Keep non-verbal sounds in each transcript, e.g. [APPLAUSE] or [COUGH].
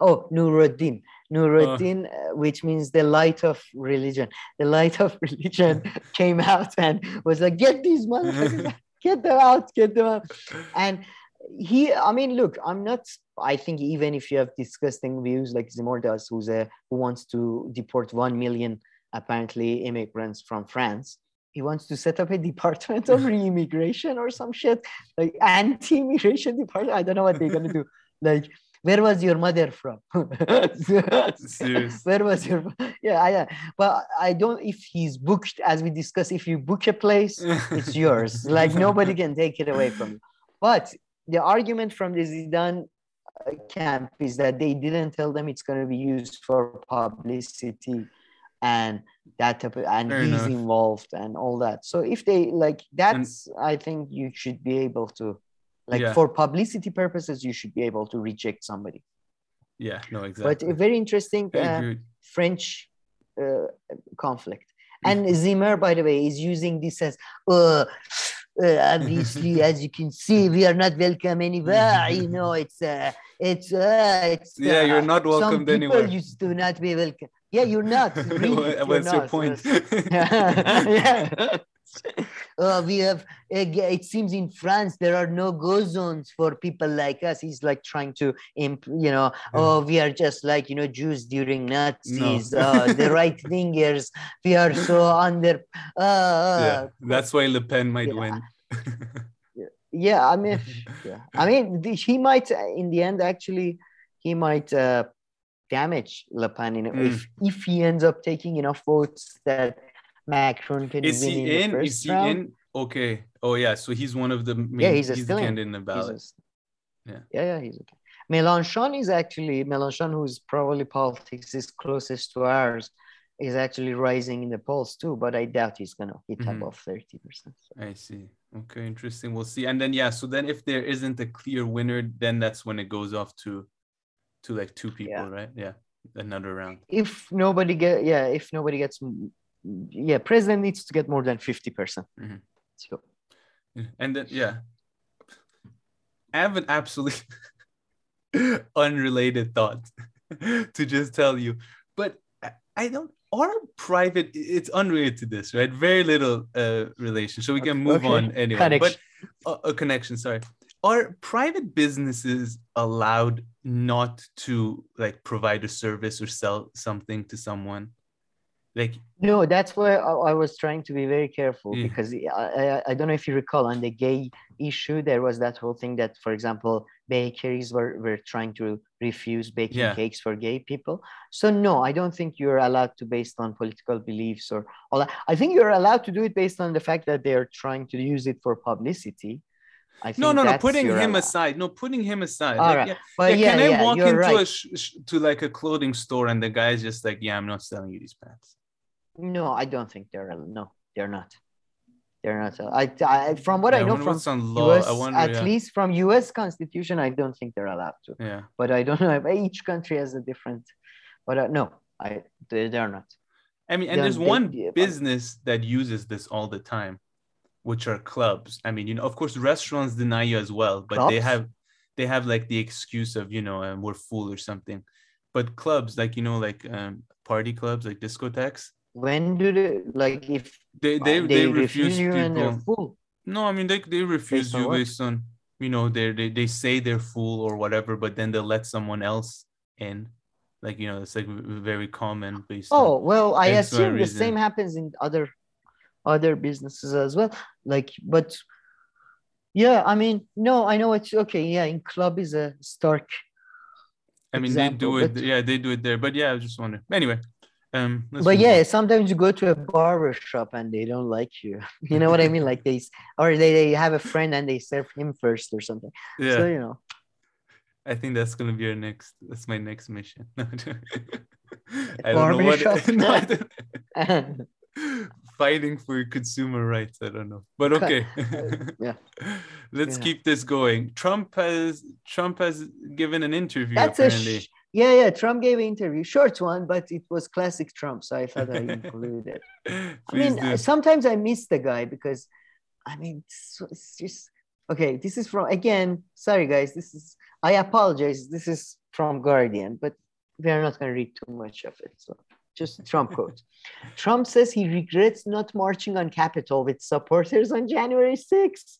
oh Nuruddin. Nuruddin, uh, which means the light of religion. The light of [LAUGHS] religion came out and was like, get these motherfuckers, [LAUGHS] get them out, get them out. And he, I mean, look, I'm not. I think even if you have disgusting views like Zimordas, who's a who wants to deport one million apparently immigrants from France, he wants to set up a department of [LAUGHS] re-immigration or some shit, like anti-immigration department. I don't know what they're gonna do. Like where was your mother from? [LAUGHS] where was your yeah, I, but I don't if he's booked as we discussed, if you book a place, it's yours. [LAUGHS] like nobody can take it away from you. But the argument from the Zidane uh, camp is that they didn't tell them it's going to be used for publicity and that type of, and Fair he's enough. involved and all that. So if they like that's and, I think you should be able to like yeah. for publicity purposes, you should be able to reject somebody. Yeah, no, exactly. But a very interesting uh, French uh, conflict. And Zemmour, by the way, is using this as, uh, uh, obviously, [LAUGHS] as you can see, we are not welcome anywhere. [LAUGHS] you know, it's uh, it's uh, it's. Yeah, you're not welcomed some anywhere. used to not be welcome. Yeah, you're not. [LAUGHS] Really, What's you're your not. point? yeah uh, we have it seems in france there are no go zones for people like us he's like trying to imp, you know oh we are just like you know jews during nazis no. [LAUGHS] uh, the right wingers we are so under uh, yeah that's why le pen might yeah. win yeah i mean yeah. i mean [LAUGHS] he might in the end actually he might uh, damage Le Pen in, mm. if if he ends up taking enough votes that Macron can is he in? in is he round. in? Okay. Oh yeah. So he's one of the main, yeah. He's, a he's the candidate in the ballot. A, yeah. Yeah. Yeah. He's okay. Mélenchon is actually Mélenchon, who's probably politics is closest to ours, is actually rising in the polls too. But I doubt he's gonna hit mm-hmm. above thirty percent. So. I see. Okay, interesting. We'll see. And then yeah, so then if there isn't a clear winner, then that's when it goes off to, to like two people, yeah. right? Yeah, another round. If nobody get yeah, if nobody gets yeah, president needs to get more than 50%. percent mm hmm So. And then, yeah, I have an absolutely [LAUGHS] unrelated thought [LAUGHS] to just tell you, but I don't, our private, it's unrelated to this, right? Very little uh, relation. So we can move okay. on anyway. Connection. But uh, a connection, sorry. Are private businesses allowed not to like provide a service or sell something to someone? Like no that's why i, was trying to be very careful yeah. because I, I, I don't know if you recall on the gay issue there was that whole thing that for example bakeries were, were trying to refuse baking yeah. cakes for gay people so no i don't think you're allowed to based on political beliefs or all that i think you're allowed to do it based on the fact that they're trying to use it for publicity no, no, no. Putting him allowed. aside, no, putting him aside. All like, right. yeah, but yeah, can I walk into right. a sh- to like a clothing store and the guy's just like, "Yeah, I'm not selling you these pants." No, I don't think they're no, they're not. They're not. I, I from what yeah, I know from US, wonder, at yeah. least from U.S. Constitution, I don't think they're allowed to. Yeah. But I don't know. Each country has a different. But uh, no, I they, they're not. I mean, and there's one they, business that uses this all the time, which are clubs. I mean, you know, of course, restaurants deny you as well, but clubs? they have they have like the excuse of you know um, we're full or something. But clubs, like you know, like um, party clubs, like discotheques, when do they like if they they, they, they refuse, refuse you people. and they're full? No, I mean they, they refuse based you based on you know they they they say they're full or whatever, but then they'll let someone else in. Like you know, it's like very common based. Oh well, I assume the same happens in other other businesses as well. Like, but yeah, I mean, no, I know it's okay. Yeah, in club is a stark. I mean, example, they do it. But... Yeah, they do it there. But yeah, I was just wondering. Anyway, um, but yeah, sometimes you go to a barber shop and they don't like you. [LAUGHS] You know what I mean? Like they, or they, they have a friend and they serve him first or something. Yeah. So you know. I think that's gonna be our next. That's my next mission. [LAUGHS] I don't know what. [LAUGHS] no, Fighting for consumer rights. I don't know, but okay. yeah. Let's yeah. keep this going. Trump has Trump has given an interview. That's apparently. a. Sh- yeah, yeah. Trump gave an interview, short one, but it was classic Trump, so I thought I [LAUGHS] included. I mean, do. sometimes I miss the guy because, I mean, it's, it's just okay. This is from again. Sorry, guys. This is I apologize. This is from Guardian, but we are not going to read too much of it. So just Trump [LAUGHS] quote. Trump says he regrets not marching on Capitol with supporters on January 6th.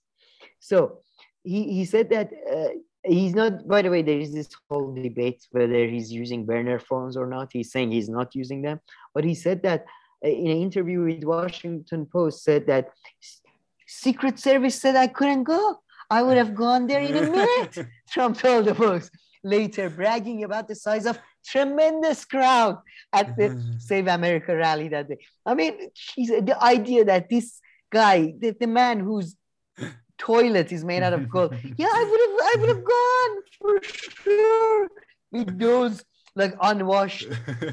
So he, he said that uh, he's not, by the way, there is this whole debate whether he's using burner phones or not. He's saying he's not using them. But he said that uh, in an interview with Washington Post said that Secret Service said I couldn't go. I would have gone there in a [LAUGHS] minute. Trump told the Post later, bragging about the size of tremendous crowd at the Save America rally that day. I mean, the idea that this guy, the, the man whose toilet is made out of gold, [LAUGHS] yeah, I would have, I would have gone for sure with those like unwashed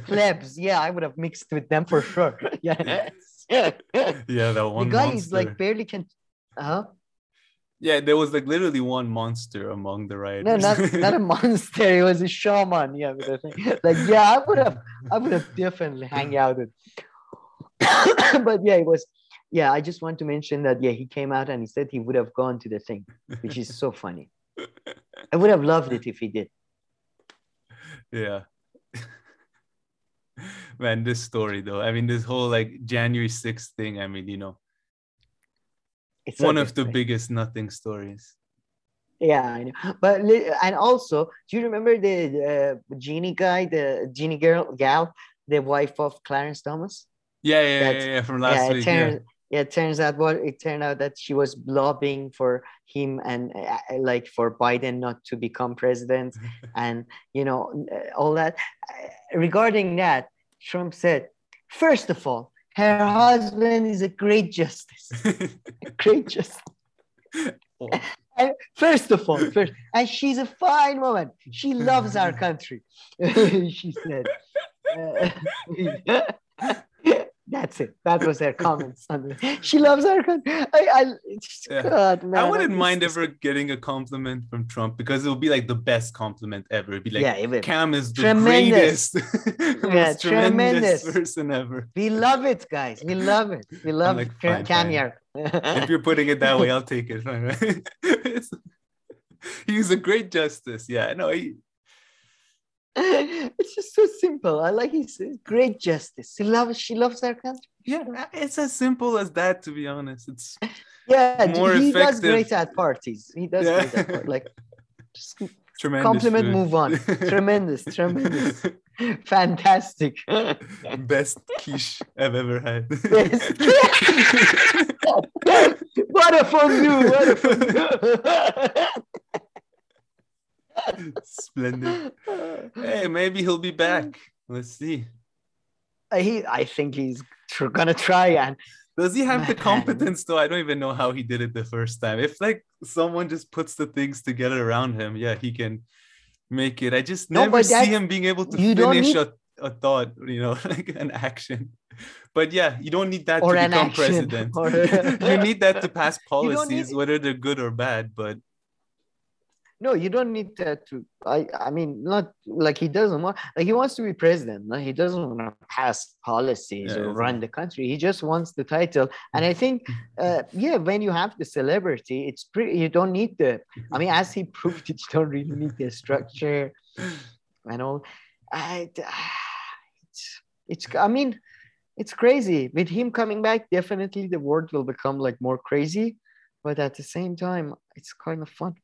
plebs. Yeah, I would have mixed with them for sure. [LAUGHS] Yeah. yeah, that one. The guy monster. is like barely can. Huh? Yeah, there was like literally one monster among the rioters. No, not [LAUGHS] not a monster. It was a shaman. Yeah, like yeah, I would have, I would have definitely hang out with. [COUGHS] but yeah, it was. Yeah, I just want to mention that. Yeah, he came out and he said he would have gone to the thing, which is so funny. I would have loved it if he did. [LAUGHS] Yeah. [LAUGHS] Man, this story though. I mean, this whole like January 6th thing. I mean, you know, it's one of the biggest nothing stories. Yeah, I know. But and also, do you remember the uh, Ginni guy, the genie girl gal, the wife of Clarence Thomas? Yeah, yeah, yeah, yeah, from last yeah, week. Turns, yeah. it turns out what it turned out that she was lobbying for him and uh, like for Biden not to become president, [LAUGHS] and you know all that. Regarding that, Trump said, first of all, her husband is a great justice. [LAUGHS] a great justice. Oh. And first of all, first, and she's a fine woman. She loves our [LAUGHS] country. she said. Uh, that's it. That was her [LAUGHS] comments. she loves our country. I, I, yeah. God, man, I wouldn't mind ever getting a compliment from Trump because it would be like the best compliment ever. It'd be like, yeah, Kam is the tremendous. greatest, [LAUGHS] yeah, tremendous person ever. We love it, guys. We love it. We love like, Kam here. if you're putting it that way, [LAUGHS] I'll take it. he's a great justice. Yeah, no, he, [LAUGHS] it's just so simple. I like his great justice. He loves she loves our country. Yeah, it's as simple as that. To be honest, it's [LAUGHS] yeah. More he effective. does great at parties. He does yeah. great at parties. like [LAUGHS] just tremendous compliment. Food. Move on. tremendous, tremendous, fantastic. Best quiche I've ever had. what a fondue! What a fondue! Splendid. [LAUGHS] Hey, maybe he'll be back. Let's see. Uh, he, I think he's tr- gonna try and. Does he have the competence though? I don't even know how he did it the first time. If like someone just puts the things together around him, yeah, he can make it. I just no, never see him being able to finish need... a, a thought, you know, [LAUGHS] like an action. But yeah, you don't need that or to become action. president. [LAUGHS] Or... you need that to pass policies, need... whether they're good or bad. But no you don't need that to i i mean not like he doesn't want like he wants to be president no? he doesn't want to pass policies yeah, or run the country. He just wants the title. And i think uh, yeah when you have the celebrity it's pretty you don't need the i mean as he [LAUGHS] proved it you don't really need the structure and all. I, it's, it's i mean it's crazy. With him coming back definitely the world will become like more crazy. But at the same time it's kind of fun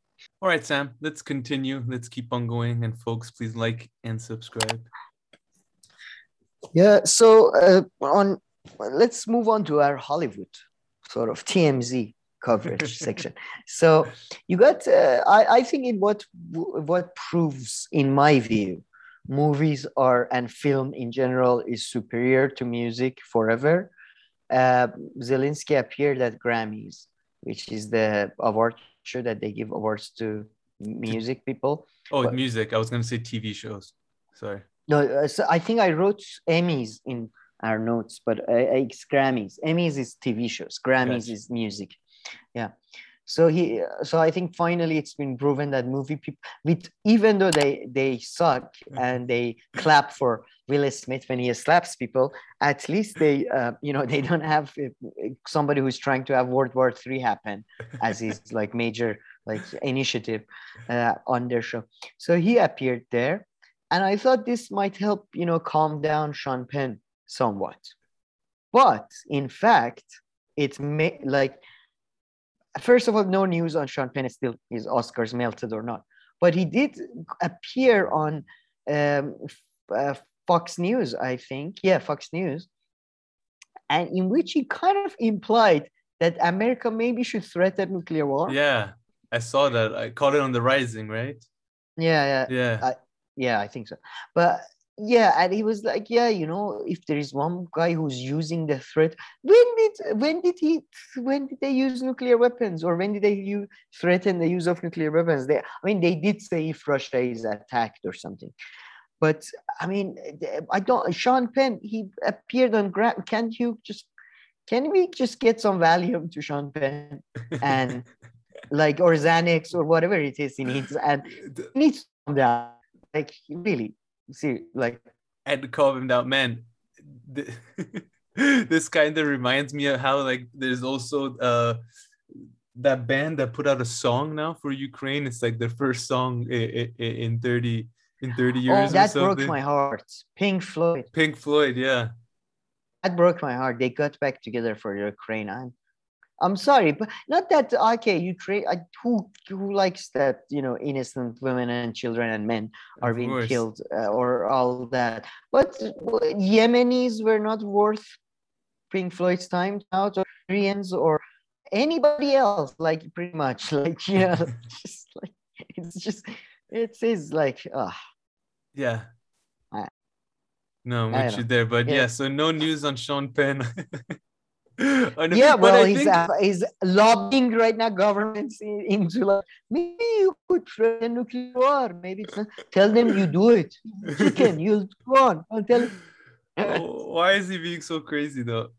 all right, Sam, let's continue. Let's keep on going. And folks, please like and subscribe. Yeah, so uh, on let's move on to our Hollywood sort of TMZ coverage [LAUGHS] section. So you got uh, I, I think in what what proves in my view movies are and film in general is superior to music forever. Uh, Zelensky appeared at Grammys, which is the award that they give awards to music people. Oh, but, music. I was going to say TV shows. Sorry. No, uh, so I think I wrote Emmys in our notes, but uh, it's Grammys. Emmys is TV shows. Grammys gotcha. is music. Yeah. So he, so I think finally it's been proven that movie people, with even though they they suck and they clap for Will Smith when he slaps people, at least they, uh, you know, [LAUGHS] they don't have uh, somebody who's trying to have World War Three happen as his [LAUGHS] like major like initiative uh, on their show. So he appeared there, and I thought this might help, you know, calm down Sean Penn somewhat. But in fact, it's like, first of all, no news on Sean Penn is still his Oscars melted or not. But he did appear on um, uh, Fox News, I think. Yeah, Fox News. And in which he kind of implied that America maybe should threaten nuclear war. Yeah, I saw that. I caught it on the rising, right? Yeah, yeah. Yeah. I, yeah, I think so. But yeah, and he was like, yeah, you know, if there is one guy who's using the threat, when did when did he when did they use nuclear weapons or when did they use, threaten the use of nuclear weapons? They, I mean, they did say if Russia is attacked or something. But I mean, I don't. Sean Penn, he appeared on Grant. Can't you just? Can we just get some Valium to Sean Penn and like or Xanax or whatever it is he needs and [LAUGHS] needs calm down. Like really, see, like and calm him down, man. [LAUGHS] this kind of reminds me of how like there's also uh that band that put out a song now for Ukraine. It's like their first song in, in 30 in 30 years. Oh, that broke my heart. Pink Floyd. Pink Floyd, yeah. That broke my heart. They got back together for Ukraine. I'm, I'm sorry, but not that okay. Ukraine. I, who who likes that? You know, innocent women and children and men are of being course. killed uh, or all that. But Yemenis were not worth Pink Floyd's time out, or Syrians or anybody else. Like pretty much, [LAUGHS] like you know, [LAUGHS] [LAUGHS] just like it's just it is like uh yeah no much there but yeah. yeah. so no news on sean penn [LAUGHS] yeah well he's, think... uh, he's lobbying right now governments in, into like maybe you could try a nuclear war. Maybe tell them you do it. You can you go on. I'll tell oh, why is he being so crazy though?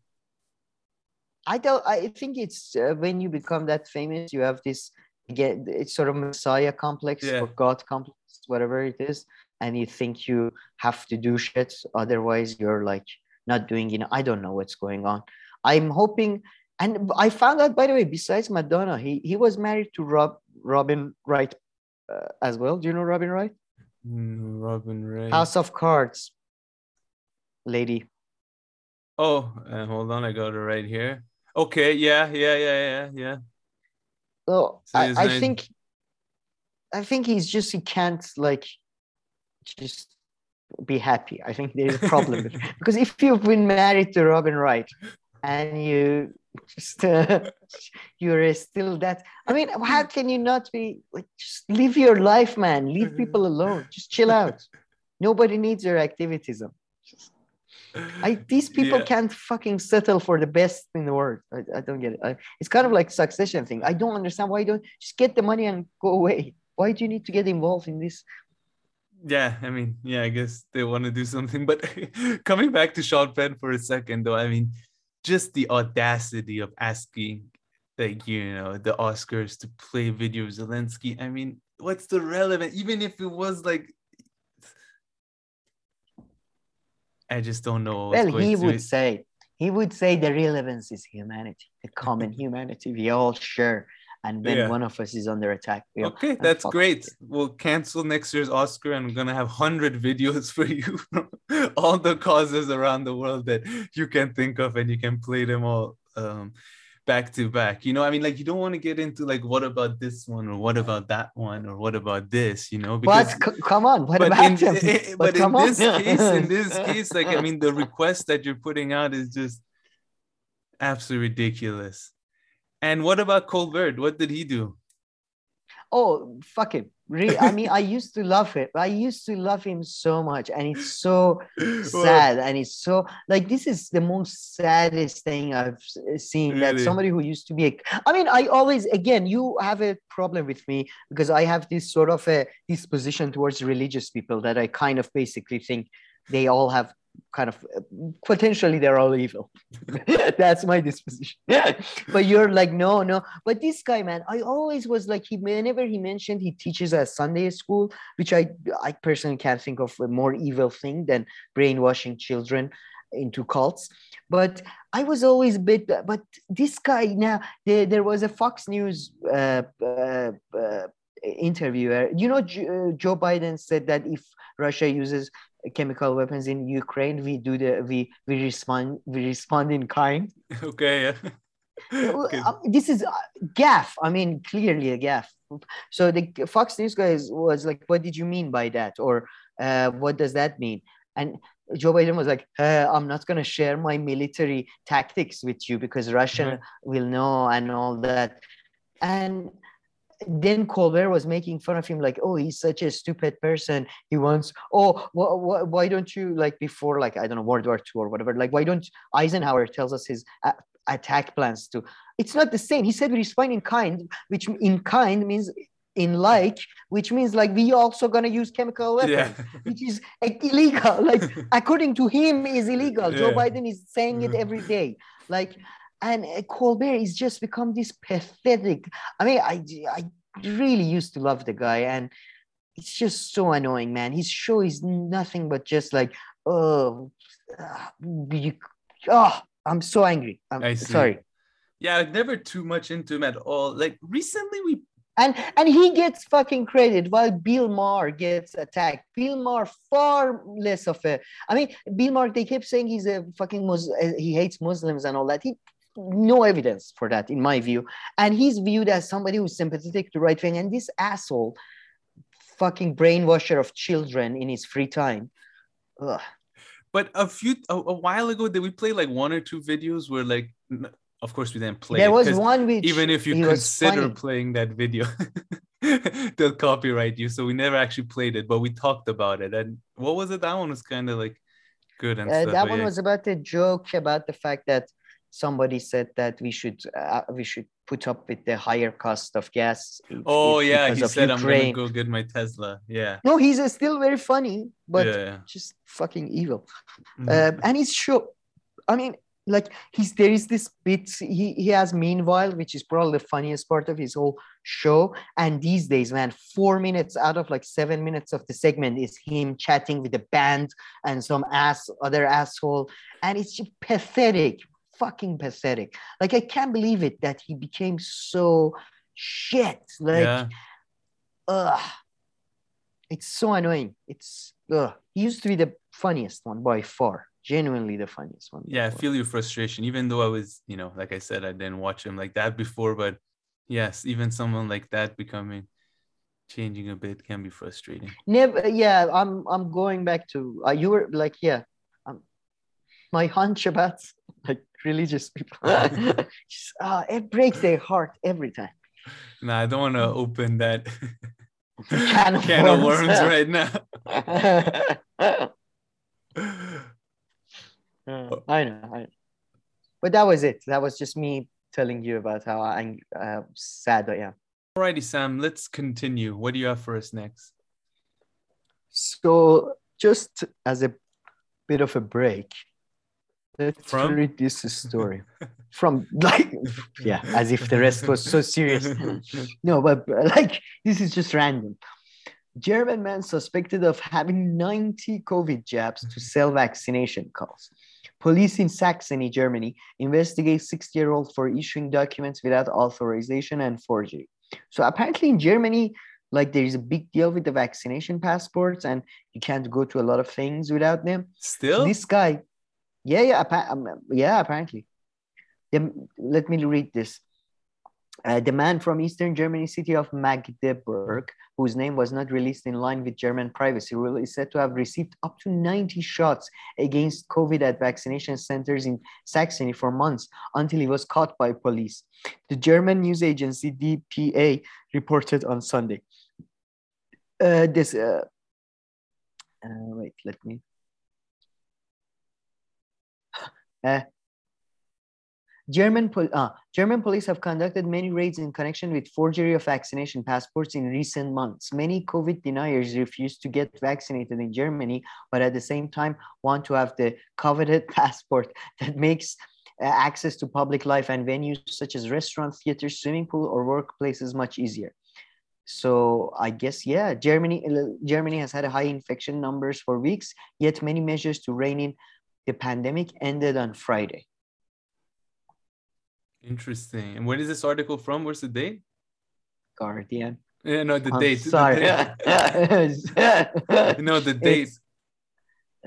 I don't i think it's uh, when you become that famous you have this get it's sort of messiah complex yeah. or god complex whatever it is and you think you have to do shit. Otherwise you're like not doing you know i don't know what's going on i'm hoping and i found out by the way besides madonna he he was married to rob robin wright uh, as well. Do you know robin wright? Mm, robin wright. House of cards lady. Oh uh, hold on i got it right here. Okay yeah yeah yeah yeah yeah. So, so I, I think I think he's just he can't like just be happy. I think there's a problem [LAUGHS] because if you've been married to Robin Wright and you just [LAUGHS] uh, you're still that. I mean, how can you not be like just live your life, man? Leave people alone. Just chill out. Nobody needs your activism. Just, I these people yeah. can't fucking settle for the best in the world. I, I don't get it. I, it's kind of like succession thing. I don't understand why you don't just get the money and go away. Why do you need to get involved in this? Yeah, I mean, yeah, I guess they want to do something. But [LAUGHS] coming back to Sean Penn for a second, though, I mean, just the audacity of asking, like, you know, the Oscars to play video of Zelensky. I mean, what's the relevant? Even if it was like I just don't know. Well, he would it. say he would say the relevance is humanity, the common humanity we all share. And when yeah. one of us is under attack, okay, that's great. It. We'll cancel next year's Oscar, and I'm gonna have hundred videos [LAUGHS] for you from [LAUGHS] all the causes around the world that you can think of, and you can play them all. Um, back to back. You know, I mean, like you don't want to get into like what about this one or what about that one or what about this, you know? Because but c- come on, what about in, them? It, [LAUGHS] but, but in on. this case, in this case, like I mean, the request that you're putting out is just absolutely ridiculous. And what about Colbert? What did he do? Oh, fuck him. Really, I mean, I used to love it. I used to love him so much, and it's so [LAUGHS] sad, and it's so like this is the most saddest thing I've seen. Really? That somebody who used to be, a, I mean, I always again, you have a problem with me because I have this sort of a disposition towards religious people that I kind of basically think they all have kind of potentially they're all evil. [LAUGHS] That's my disposition. but you're like, no, no. But this guy, man, I always was like, he whenever he mentioned he teaches at Sunday school, which I I personally can't think of a more evil thing than brainwashing children into cults. But I was always a bit, but this guy now, there, there was a Fox News uh, uh, uh, interviewer. You know, Joe Biden said that if Russia uses chemical weapons in Ukraine, we do the we we respond we respond in kind. [LAUGHS] Okay. Yeah. okay. [LAUGHS] Uh, this is gaff. I mean, clearly a gaff. So the Fox News guys was like, "What did you mean by that?" Or uh, "What does that mean?" And Joe Biden was like, uh, "I'm not going to share my military tactics with you because Russia mm-hmm. will know and all that." And then Colbert was making fun of him, like, "Oh, he's such a stupid person. He wants. Oh, wh- wh- why don't you like before, like I don't know, World War II or whatever? Like, why don't Eisenhower tells us his uh, attack plans to? It's not the same. He said we respond in kind, which in kind means in like, which means like we also gonna use chemical weapons, yeah. which is illegal. Like [LAUGHS] according to him, is illegal. Yeah. Joe Biden is saying it every day. Like and uh, Colbert is just become this pathetic. I mean, I I really used to love the guy, and it's just so annoying, man. His show is nothing but just like, oh, uh, you, oh, I'm so angry. I'm sorry. Yeah, I'm never too much into him at all. Like recently, we and and he gets fucking credit while Bill Maher gets attacked. Bill Maher far less of a. I mean, Bill Maher. They kept saying he's a fucking Mus- uh, he hates Muslims and all that. He no evidence for that in my view. And he's viewed as somebody who's sympathetic to right wing. And this asshole fucking brainwasher of children in his free time. Ugh. but a few a, a, while ago did we play like one or two videos where like of course we didn't play there was one which even if you consider playing that video [LAUGHS] they'll copyright you. So we never actually played it but we talked about it. And what was it? That one was kind of like good and uh, stuff, that one yeah. was about the joke about the fact that somebody said that we should uh, we should put up with the higher cost of gas. Oh yeah, he said Ukraine. I'm gonna go get my Tesla. Yeah. No, he's uh, still very funny, but yeah. just fucking evil. Mm-hmm. Uh, and he's sure. I mean, like he's there is this bit he, he has meanwhile which is probably the funniest part of his whole show and these days man four minutes out of like seven minutes of the segment is him chatting with the band and some ass other asshole and it's pathetic fucking pathetic. Like I can't believe it that he became so shit. Like, yeah. ugh, it's so annoying. It's ugh. He used to be the funniest one by far. Genuinely the funniest one. Yeah, I feel your frustration. Even though I was, you know, like I said, I didn't watch him like that before, but yes, even someone like that becoming changing a bit can be frustrating. Never, yeah. I'm I'm going back to uh, you were like, yeah. My hunch about [LAUGHS] like religious people. [LAUGHS] Just, uh, it breaks their heart every time. No, I don't want to open that can of [LAUGHS] can worms, of worms right now. uh, I know, I know. But that was it. That was just me telling you about how I'm uh, sad I am. Alrighty, Sam, let's continue. What do you have for us next? So, just as a bit of a break, Let's from? read this story [LAUGHS] from like yeah, as if the rest was so serious. [LAUGHS] no, but like this is just random. German man suspected of having 90 COVID jabs to sell vaccination calls. Police in Saxony, Germany, investigate 60-year-old for issuing documents without authorization and forgery. So apparently in Germany, like there is a big deal with the vaccination passports, and you can't go to a lot of things without them. Still, so this guy, yeah, yeah, um, yeah. Apparently, the, let me read this. Uh, the man from eastern Germany city of Magdeburg, whose name was not released in line with German privacy rule, is said to have received up to 90 shots against COVID at vaccination centers in Saxony for months until he was caught by police. The German news agency DPA reported on Sunday. Uh, this, uh, uh wait, let me uh, German, pol- uh, German police have conducted many raids in connection with forgery of vaccination passports in recent months. Many COVID deniers refuse to get vaccinated in Germany, but at the same time want to have the coveted [LAUGHS] passport that makes uh, access to public life and venues such as restaurants, theaters, swimming pool, or workplaces much easier. So I guess yeah, Germany Germany has had high infection numbers for weeks, yet many measures to rein in the pandemic ended on Friday. Interesting. And when is this article from? Where's the date? Guardian. Yeah, no, the I'm date. [LAUGHS] sorry. no, [LAUGHS] the date. It's-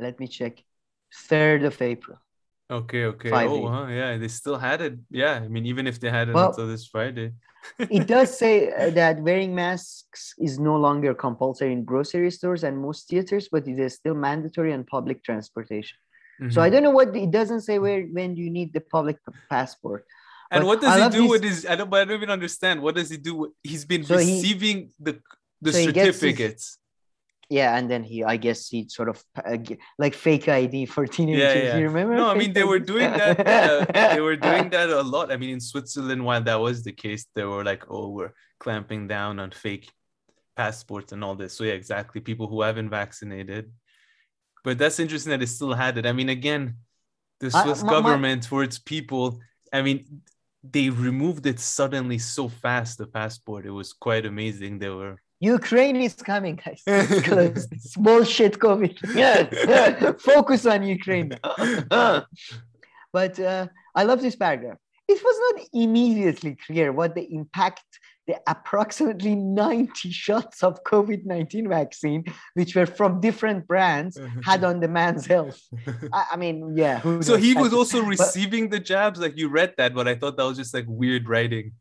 let me check. 3rd of April. Okay, okay. Five oh, yeah, they still had it. Yeah, I mean, even if they had it Well- until this Friday. It [LAUGHS] does say uh, that wearing masks is no longer compulsory in grocery stores and most theaters, but it is still mandatory on public transportation. So I Mhm. don't know what it doesn't say where when you need the public passport. And but what does I he do this- with his? I don't. But I don't even understand. What does he do? with- He's been So he- receiving the the so he his- certificates. Yeah, and then he, I guess he sort of uh, like fake ID for teenagers. yeah. [LAUGHS] You remember? No, I mean they were doing that. Uh, they were [LAUGHS] doing that a lot. I mean, in Switzerland, while that was the case, they were like, "Oh, we're clamping down on fake passports and all this." So yeah, exactly. People who haven't vaccinated. But that's interesting that it still had it. I mean, again, the Swiss my- my- government for its people. I mean, they removed it suddenly so fast. The passport. It was quite amazing. They were. Ukraine is coming, guys. [LAUGHS] It's. It's bullshit COVID. Yeah. [LAUGHS] Focus on Ukraine. [LAUGHS] but uh, I love this paragraph. It was not immediately clear what the impact the approximately 90 [LAUGHS] shots of COVID 19 vaccine, which were from different brands, [LAUGHS] had on the man's health. [LAUGHS] I, I mean, yeah. So he was also but- receiving the jabs. Like you read that, but I thought that was just like weird writing.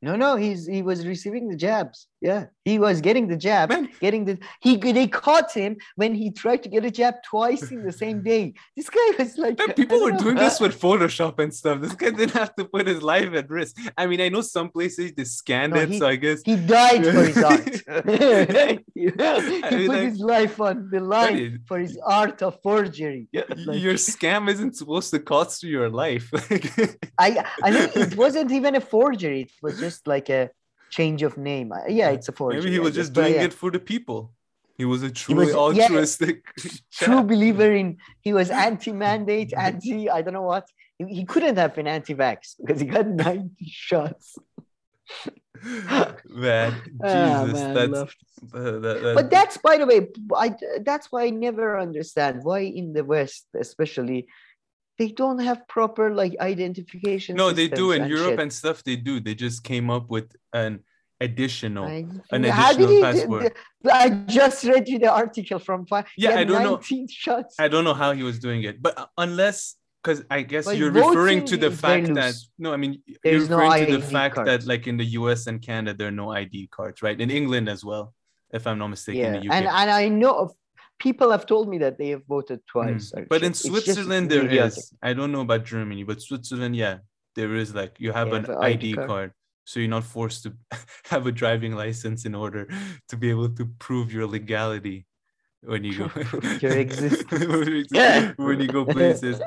No, no, he's he was receiving the jabs. Yeah, he was getting the jab, Man. getting the he they caught him when he tried to get a jab twice in the same day. This guy was like Man, people were know. doing this [LAUGHS] with Photoshop and stuff. This guy didn't have to put his life at risk. I mean, I know some places they scanned No, it, he- so I guess He died for his art. [LAUGHS] [LAUGHS] he mean, put like- his life on the line for his art of forgery. y- Like, your scam isn't supposed to cost you your life. I I think it wasn't even a forgery. It was just like a change of name. Uh, Yeah, it's a forgery. Maybe he was just doing yeah. it for the people. He was a truly was- yeah, altruistic. [LAUGHS] true believer in he was anti-mandate, anti I don't know what. He, he couldn't have been anti-vax because he got [LAUGHS] 90 shots. [LAUGHS] man, Ah, Jesus, man, that's that- that- But that's by the way, I that's why I never understand why in the West, especially, they don't have proper like identification. no, they do in and Europe shit. and stuff. They do. They just came up with an additional. I- an additional passport. I just read you the article from. Yeah, I don't know. shots. I don't know how he was doing it, but uh, unless because I guess But you're referring to the fact that no, I mean you're There's no referring to the fact that like in the U.S. and Canada there are no ID cards, right? In England as well, if I'm not mistaken. yeah, the UK. and and I know of people have told me that they have voted twice. Mm. But in. It's Switzerland there idiotic. is. I don't know about Germany, but Switzerland, yeah, there is like you have You an ID, card. card. so you're not forced to [LAUGHS] have a driving license in order to be able to prove your legality when you go [LAUGHS] [LAUGHS] Your existence. when you go places.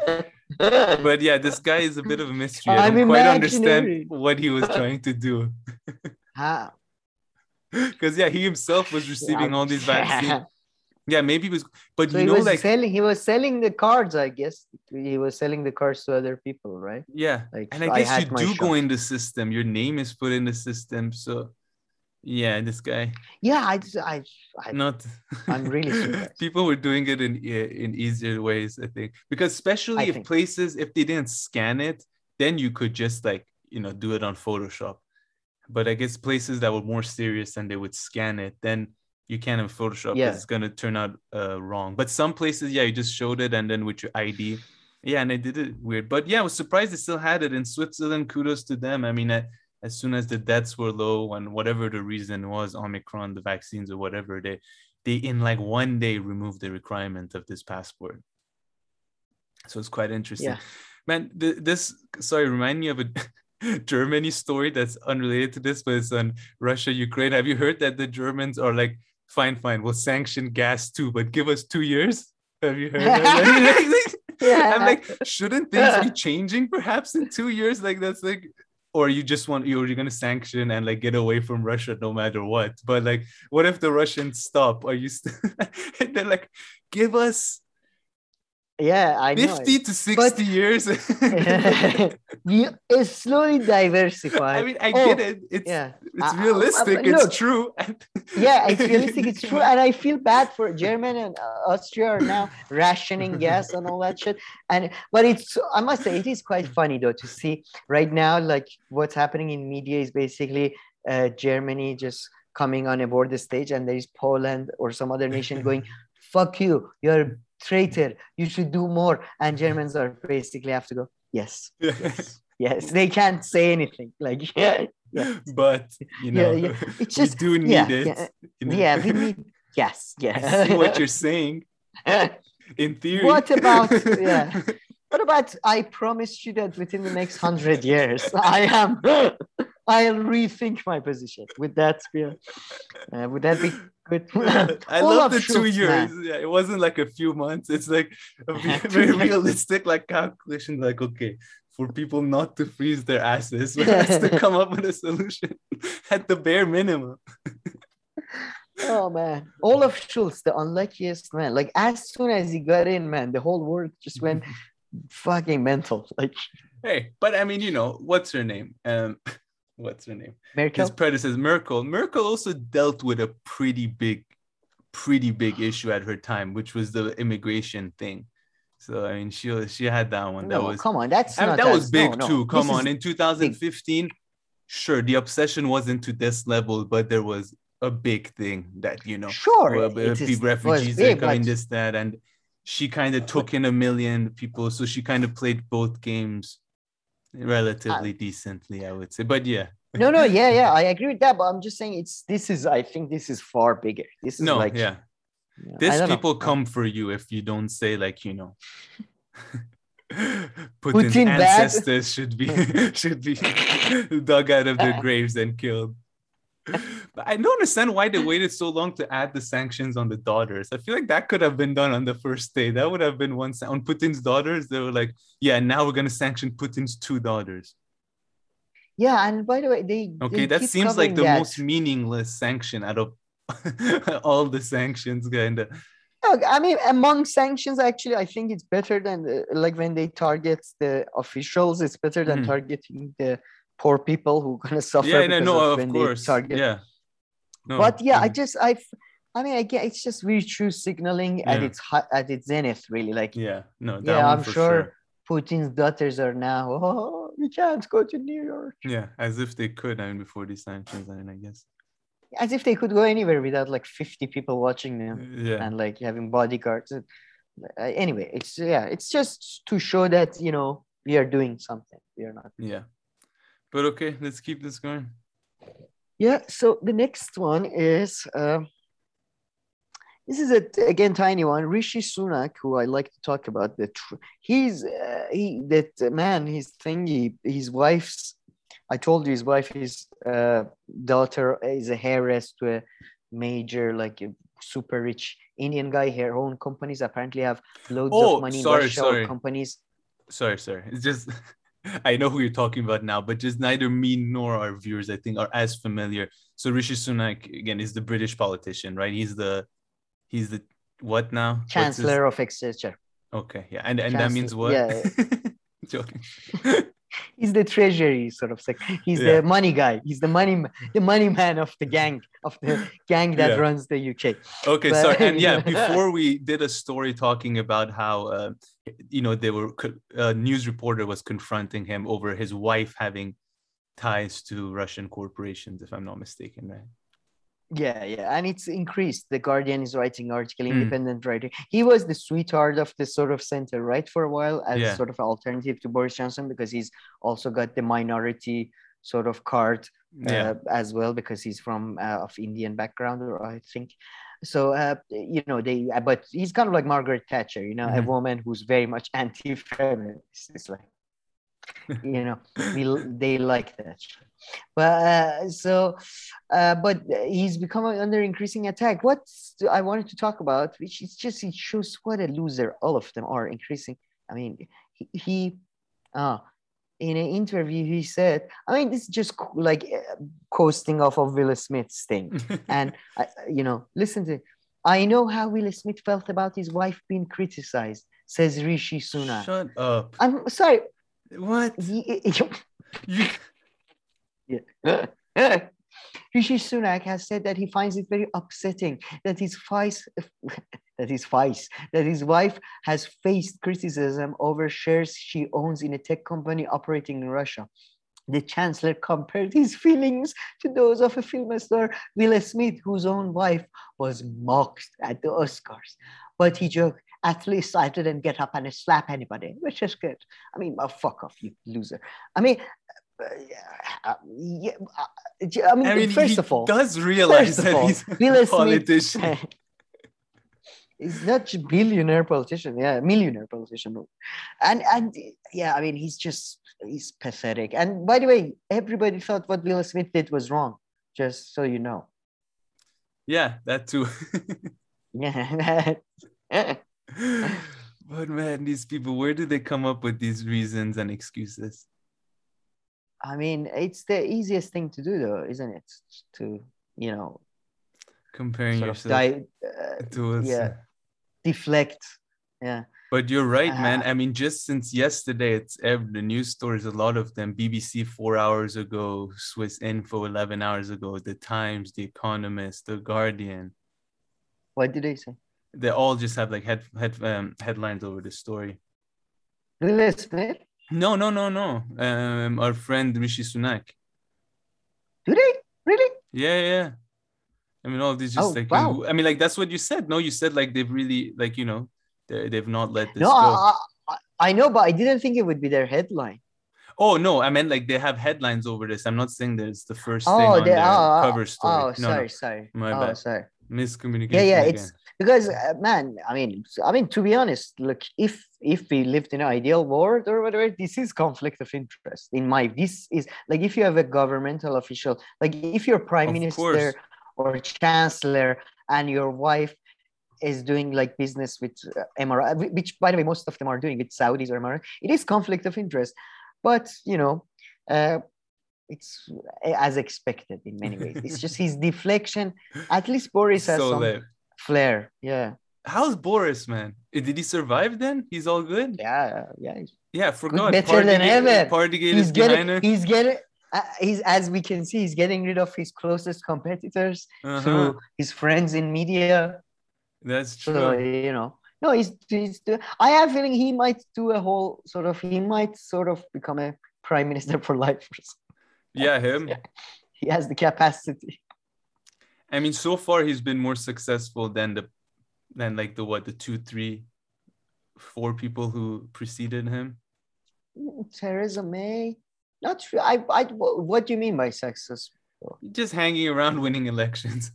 But yeah, this guy is a bit of a mystery. I I'm don't quite understand what he was trying to do. How? Because yeah, he himself was receiving all these vaccines. Yeah, maybe he was, but So you he know, was like selling. He was selling the cards. I guess he was selling the cards to other people, right? yeah, Like and I guess had you do go in the system. Your name is put in the system, so yeah, this guy Yeah, I, just- I, I not. I'm really [LAUGHS] surprised. People were doing it in in easier ways, I think, because especially I if think. places if they didn't scan it, then you could just like you know do it on Photoshop. But I guess places that were more serious and they would scan it, then you can't in Photoshop Yeah. it's gonna turn out uh, wrong. But some places, yeah, you just showed it and then with your ID, yeah, and they did it weird. But yeah, I was surprised they still had it in Switzerland. Kudos to them. I mean, uh, as soon as the deaths were low and whatever the reason was, Omicron, the vaccines or whatever, they they in like one day removed the requirement of this passport. So it's quite interesting. Yeah. Man, th- this sorry, remind me of a [LAUGHS] Germany story that's unrelated to this, but it's on Russia, Ukraine. Have you heard that the Germans are like, fine, fine, we'll sanction gas too, but give us two years? Have you heard that? [LAUGHS] [LAUGHS] Yeah. I'm like, shouldn't things be [LAUGHS] changing perhaps in two years? Like that's like or you just want you're gonna sanction and like get away from Russia no matter what. But like, what if the Russians stop? Are you still they're like, give us yeah, I know. 50 to 60 But- years. [LAUGHS] you it's slowly diversified. I mean, I Oh, get it. It's yeah. it's I- I- realistic. I- it's look. true. and- yeah, it's [LAUGHS] realistic. It's true, and I feel bad for Germany and uh, Austria are now rationing gas and all that shit. And but it's I must say it is quite funny though to see right now like what's happening in media is basically uh, Germany just coming on a board stage and there is Poland or some other nation going, [LAUGHS] fuck you, you're traitor, you should do more. And Germans are basically have to go, yes, yes, yes. They can't say anything. Like, [LAUGHS] yeah, yeah. But, you know, yeah, it's [LAUGHS] just, we do need yeah, it. Yeah, you know? yeah, we need, yes, [LAUGHS] yes. What you're saying. In theory. What about, yeah. What about I promise you that within the next hundred years, I am, I'll rethink my position. Would that be, uh, would that be good? [LAUGHS] I love the two years. Man. Yeah, it wasn't like a few months. It's like a [LAUGHS] very realistic like calculation. Like okay, for people not to freeze their asses, [LAUGHS] we have to come up with a solution at the bare minimum. oh man, Olaf Scholz, the unluckiest man. Like as soon as he got in, man, the whole world just went fucking mental. Like, hey, but I mean, you know, what's her name? Um, what's her name? Merkel. His predecessor, Merkel. Merkel also dealt with a pretty big, pretty big issue at her time, which was the immigration thing. So I mean, she she had that one. No, that was come on. That's I mean, not that was big no, no. too. Come This on, in 2015, sure, the obsession wasn't to this level, but there was a big thing that you know, Sure, uh, it refugees big, coming, but- this that, and she kind of took in a million people, so she kind of played both games relatively uh, decently, I would say. But yeah, no, no, yeah, yeah, [LAUGHS] I agree with that. But I'm just saying, it's this is. I think this is far bigger. This is no, like, yeah, these don't know. people come for you if you don't say like you know. [LAUGHS] Putin's Putin bad. ancestors should be [LAUGHS] should be dug out of their uh, graves and killed. But I don't understand why they waited so long to add the sanctions on the daughters. I feel like that could have been done on the first day. That would have been one sa- on Putin's daughters. They were like, "Yeah, now we're gonna sanction Putin's two daughters." Yeah, and by the way, they Okay, they that seems like the that. most meaningless sanction out of [LAUGHS] all the sanctions, kind of. Look, I mean, among sanctions, actually, I think it's better than the, like when they target the officials. It's better than Mhm. targeting the poor people who are gonna [LAUGHS] suffer. Yeah, no, because no, of of course, target. yeah. No, but yeah, I just I, I mean, again, it's just virtue signaling at its at its zenith, really. Like, yeah, no, yeah, I'm for sure, Putin's daughters are now. [LAUGHS] Oh, we can't go to New York. Yeah, as if they could. I mean, before these sanctions, I mean, I guess. As if they could go anywhere without like 50 people watching them. Yeah, and like having bodyguards. Uh, anyway, it's yeah, it's just to show that you know we are doing something. We are not. yeah. But okay, let's keep this going. Yeah. So the next one is um, this is a again tiny one. Rishi Sunak, who I like to talk about. The tr- he's uh, he that man his thingy his wife's. I told you his wife his uh, daughter is a heiress to a major like a super rich Indian guy. Her own companies apparently have loads Oh, of money. sorry, Russia sorry. Companies. Sorry, sorry. It's just [LAUGHS] [LAUGHS] I know who you're talking about now, but just neither me nor our viewers, I think, are as familiar. So Rishi Sunak again is the British politician, right? He's the he's the what now? Chancellor of Exchequer. Okay, yeah, and and that means what? Chancellor- [LAUGHS] Joking. [LAUGHS] He's the treasury sort of. Sec- he's Yeah. the money guy. He's the money, the money man of the gang of the gang that Yeah. runs the UK. Okay, But- sorry. And yeah, [LAUGHS] before we did a story talking about how, uh, you know, they were a news reporter was confronting him over his wife having ties to Russian corporations, if I'm not mistaken, right? Yeah, yeah, and it's increased. The Guardian is writing article, Mm. independent writer. He was the sweetheart of the sort of center right for a while as Yeah. sort of alternative to Boris Johnson because he's also got the minority sort of card uh, Yeah. as well because he's from uh, of Indian background, I think. So uh, you know they, uh, but he's kind of like Margaret Thatcher, you know, a Mhm. woman who's very much anti-feminist. It's like, [LAUGHS] you know, we they like that. But uh, so, uh, but he's becoming under increasing attack. What I wanted to talk about, which is just it shows what a loser all of them are. Increasing. I mean, he, he uh, in an interview he said, I mean, this is just like uh, coasting off of Will Smith's thing. [LAUGHS] and I, you know, listen to. I know how Will Smith felt about his wife being criticized, says Rishi Sunak. Shut up. I'm sorry. What? he- You, Yeah. [LAUGHS] Rishi Sunak has said that he finds it very upsetting that his vice, [LAUGHS] that his vice, that his wife has faced criticism over shares she owns in a tech company operating in Russia. the chancellor compared his feelings to those of a film star, Will Smith, whose own wife was mocked at the Oscars. But he joked, at least I didn't get up and slap anybody, which is good. I mean, oh, fuck off, you loser. I mean, yeah, I mean, I mean first of all, does realize that all, he's a politician. Smith, [LAUGHS] he's not a billionaire politician, yeah, millionaire politician, and and yeah, I mean, he's just he's pathetic. And by the way, everybody thought what Will Smith did was wrong, just so you know. Yeah, that too. [LAUGHS] yeah. [LAUGHS] but man, these people, where do they come up with these reasons and excuses? I mean, it's the easiest thing to do, though, isn't it? To you know, comparing yourself di- uh, to us. Yeah, deflect. Yeah. But you're right, uh, man. I mean, just since yesterday, it's every, the news stories. A lot of them. BBC four hours ago, Swiss Info eleven hours ago, The Times, The Economist, The Guardian. What did they say? They all just have like head head um, headlines over the story. Will Smith. No, no, no, no. Um, our friend Rishi Sunak. Do they really? Yeah, yeah. I mean, all these just oh, like wow. I mean, like that's what you said. No, you said like they've really like you know they, they've not let this no, go. I, I, know, but I didn't think it would be their headline. Oh no, I meant like they have headlines over this. I'm not saying that it's the first oh, thing on their oh, cover story. Oh, no, sorry, no. sorry. My oh, bad. sorry. Miscommunication. Yeah, yeah. Again. It's because uh, man i mean i mean to be honest look if if we lived in an ideal world or whatever this is conflict of interest in my this is like if you have a governmental official like if you're prime of minister course. or chancellor and your wife is doing like business with uh, Emirates, which by the way most of them are doing with Saudis or Emirates. It is conflict of interest, but you know, uh, it's uh, as expected in many ways. It's just his deflection. At least Boris has so some flair. Yeah. How's Boris, man? Eh, did he survive then? He's all good. Yeah, yeah. Yeah, forgot. Better Partygate, than ever. Partygate he's getting, He's getting. Uh, he's as we can see, he's getting rid of his closest competitors uh-huh. through his friends in media. That's true. So, you know, no, he's, he's. I have a feeling he might do a whole sort of. He might sort of become a prime minister for life. Yeah, him. [LAUGHS] Yeah. He has the capacity. I mean, so far he's been more successful than the, than like the what the two, three, four people who preceded him. Theresa May, not true. I, I, what do you mean by successful? Just hanging around winning elections.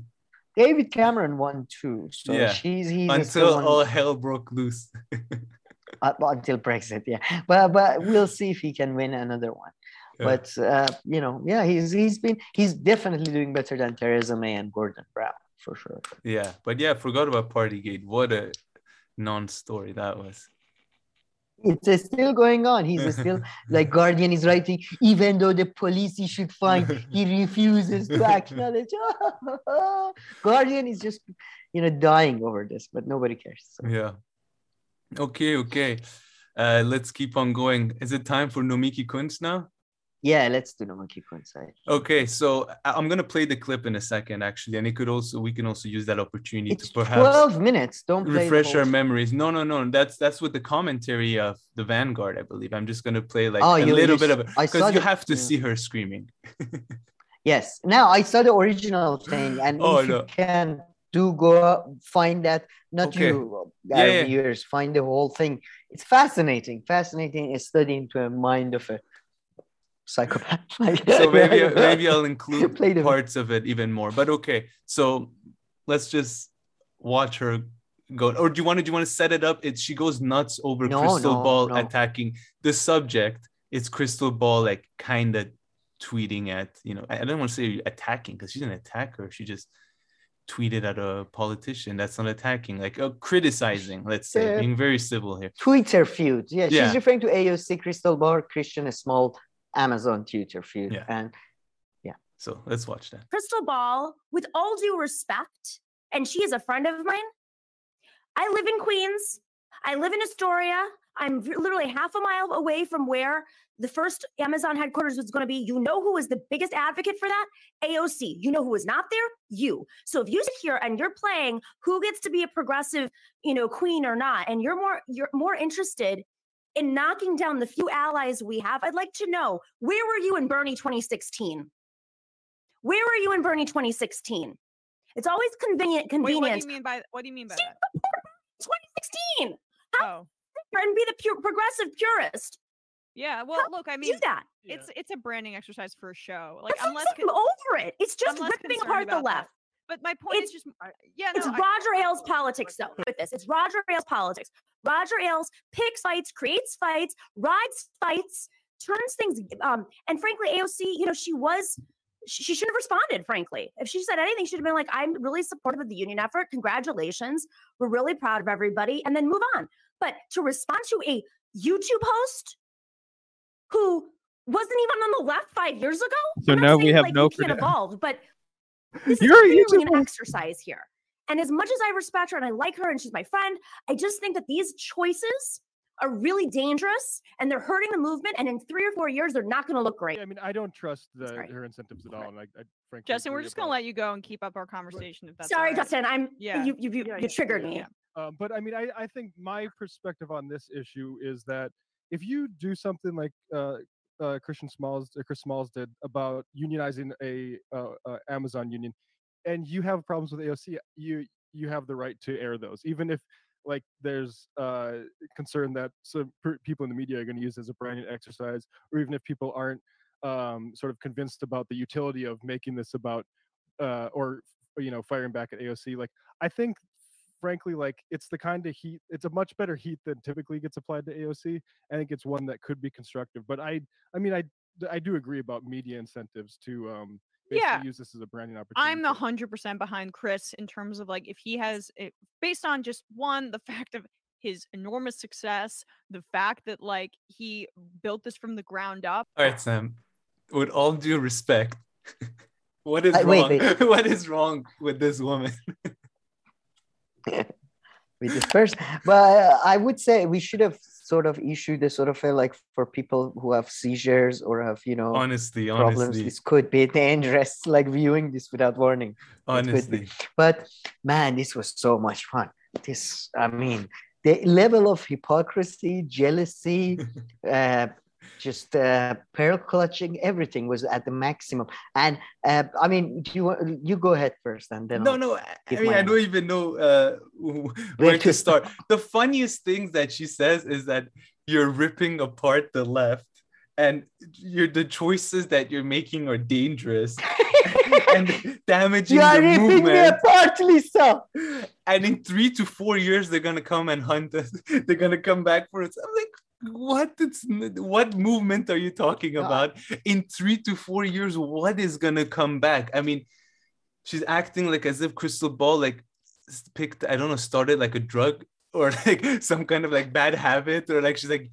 [LAUGHS] David Cameron won too. So yeah. she's he's until all hell broke loose. [LAUGHS] uh, until Brexit, yeah. But but we'll see if he can win another one. Yeah. But uh, you know, yeah, he's he's been he's definitely doing better than Theresa May and Gordon Brown for sure. Yeah, but yeah, forgot about Partygate. What a non-story that was it's still going on. He's still [LAUGHS] like Guardian is writing, even though the police should find, he refuses to acknowledge. [LAUGHS] Guardian is just, you know, dying over this, but nobody cares. So. Yeah. Okay, okay. Uh, let's keep on going. Is it time for Nomiki Konst now? Yeah, let's do Nomiki coincide. Okay, so I'm gonna play the clip in a second, actually, and it could also we can also use that opportunity it's to perhaps 12 minutes. Don't refresh our memories. No, no, no. That's that's with the commentary of the Vanguard, I believe. I'm just gonna play like oh, a little bit of it because you have to yeah. see her screaming. [LAUGHS] yes. Now I saw the original thing, and oh, if no. you can do go find that not okay. you yeah, yeah. Uh, viewers find the whole thing it's fascinating fascinating study into a mind of a psychopath. [LAUGHS] so maybe maybe I'll include parts of it even more. But okay, so let's just watch her go. Or do you want to do you want to set it up? It's she goes nuts over no, Krystal no, Ball no. attacking the subject. It's Krystal Ball like kind of tweeting at you know I don't want to say attacking because she's an attacker. She just tweeted at a politician. That's not attacking, like uh, criticizing, let's say, uh, being very civil here. Twitter feud. Yeah, yeah, she's referring to AOC, Krystal Ball, Christian, a small Amazon Twitter feed. Yeah. And yeah. So let's watch that. Krystal Ball, with all due respect, and she is a friend of mine. I live in Queens. I live in Astoria. I'm literally half a mile away from where the first Amazon headquarters was going to be. You know who was the biggest advocate for that? AOC. You know who was not there? You. So if you sit here and you're playing who gets to be a progressive, you know, queen or not, and you're more you're more interested in knocking down the few allies we have. I'd like to know where were you in Bernie 2016? Where were you in Bernie 2016? It's always convenient. Convenient. Wait, what do you mean by what do you mean by that? 2016. How oh. and be the pure progressive purist. Yeah, well, How look, I mean, do that. It's it's a branding exercise for a show. Like, unless I'm over it. It's just ripping apart the left. That. But my point it's, is just, yeah, no, it's I, Roger Ailes politics though. With this, it's Roger Ailes politics. Roger Ailes picks fights, creates fights, rides fights, turns things. Um, and frankly, AOC, you know, she was she shouldn't have responded, frankly. If she said anything, she'd have been like, I'm really supportive of the union effort. Congratulations. We're really proud of everybody. And then move on. But to respond to a YouTube host who wasn't even on the left five years ago. So now we have like no. Can't evolve, but this You're is really an exercise here. And as much as I respect her and I like her and she's my friend, I just think that these choices are really dangerous and they're hurting the movement. And in three or four years, they're not going to look great. I mean, I don't trust the, her incentives at all. And I, I frankly, Justin, we're just going to let you go and keep up our conversation. If that's sorry, right. Justin, I'm yeah, you you, you, yeah, you triggered yeah, me. Um, but I mean, I, I think my perspective on this issue is that if you do something like uh, uh, Christian Smalls, uh, Chris Smalls did about unionizing a uh, uh, Amazon union, and you have problems with AOC, you you have the right to air those, even if like there's uh, concern that some people in the media are going to use as a branding exercise, or even if people aren't um, sort of convinced about the utility of making this about uh, or you know firing back at AOC. Like I think frankly like it's the kind of heat it's a much better heat than typically gets applied to aoc i think it's one that could be constructive but i i mean i i do agree about media incentives to um yeah. use this as a branding opportunity i'm the 100% behind chris in terms of like if he has it based on just one the fact of his enormous success the fact that like he built this from the ground up. All right sam with all due respect [LAUGHS] what is wrong wait, wait. [LAUGHS] what is wrong with this woman [LAUGHS] [LAUGHS] we dispersed. But I would say we should have sort of issued a sort of a like for people who have seizures or have you know honestly problems. Honestly. This could be dangerous, [LAUGHS] like viewing this without warning. Honestly, but man, this was so much fun. This, I mean, the level of hypocrisy, jealousy, [LAUGHS] uh, just uh, pearl clutching everything was at the maximum and uh, i mean do you you go ahead first and then no I'll no i mean i don't even know uh, [LAUGHS] where to start [LAUGHS] the funniest things that she says is that you're ripping apart the left and you're the choices that you're making are dangerous [LAUGHS] and damaging you are the ripping movement. Me apart, Lisa. And in three to four years, they're gonna come and hunt us. they're gonna come back for us. I'm like, what it's what movement are you talking about? In three to four years what is gonna come back? I mean she's acting like as if krystal ball like picked i don't know started like a drug or [LAUGHS] like some kind of like bad habit or like she's like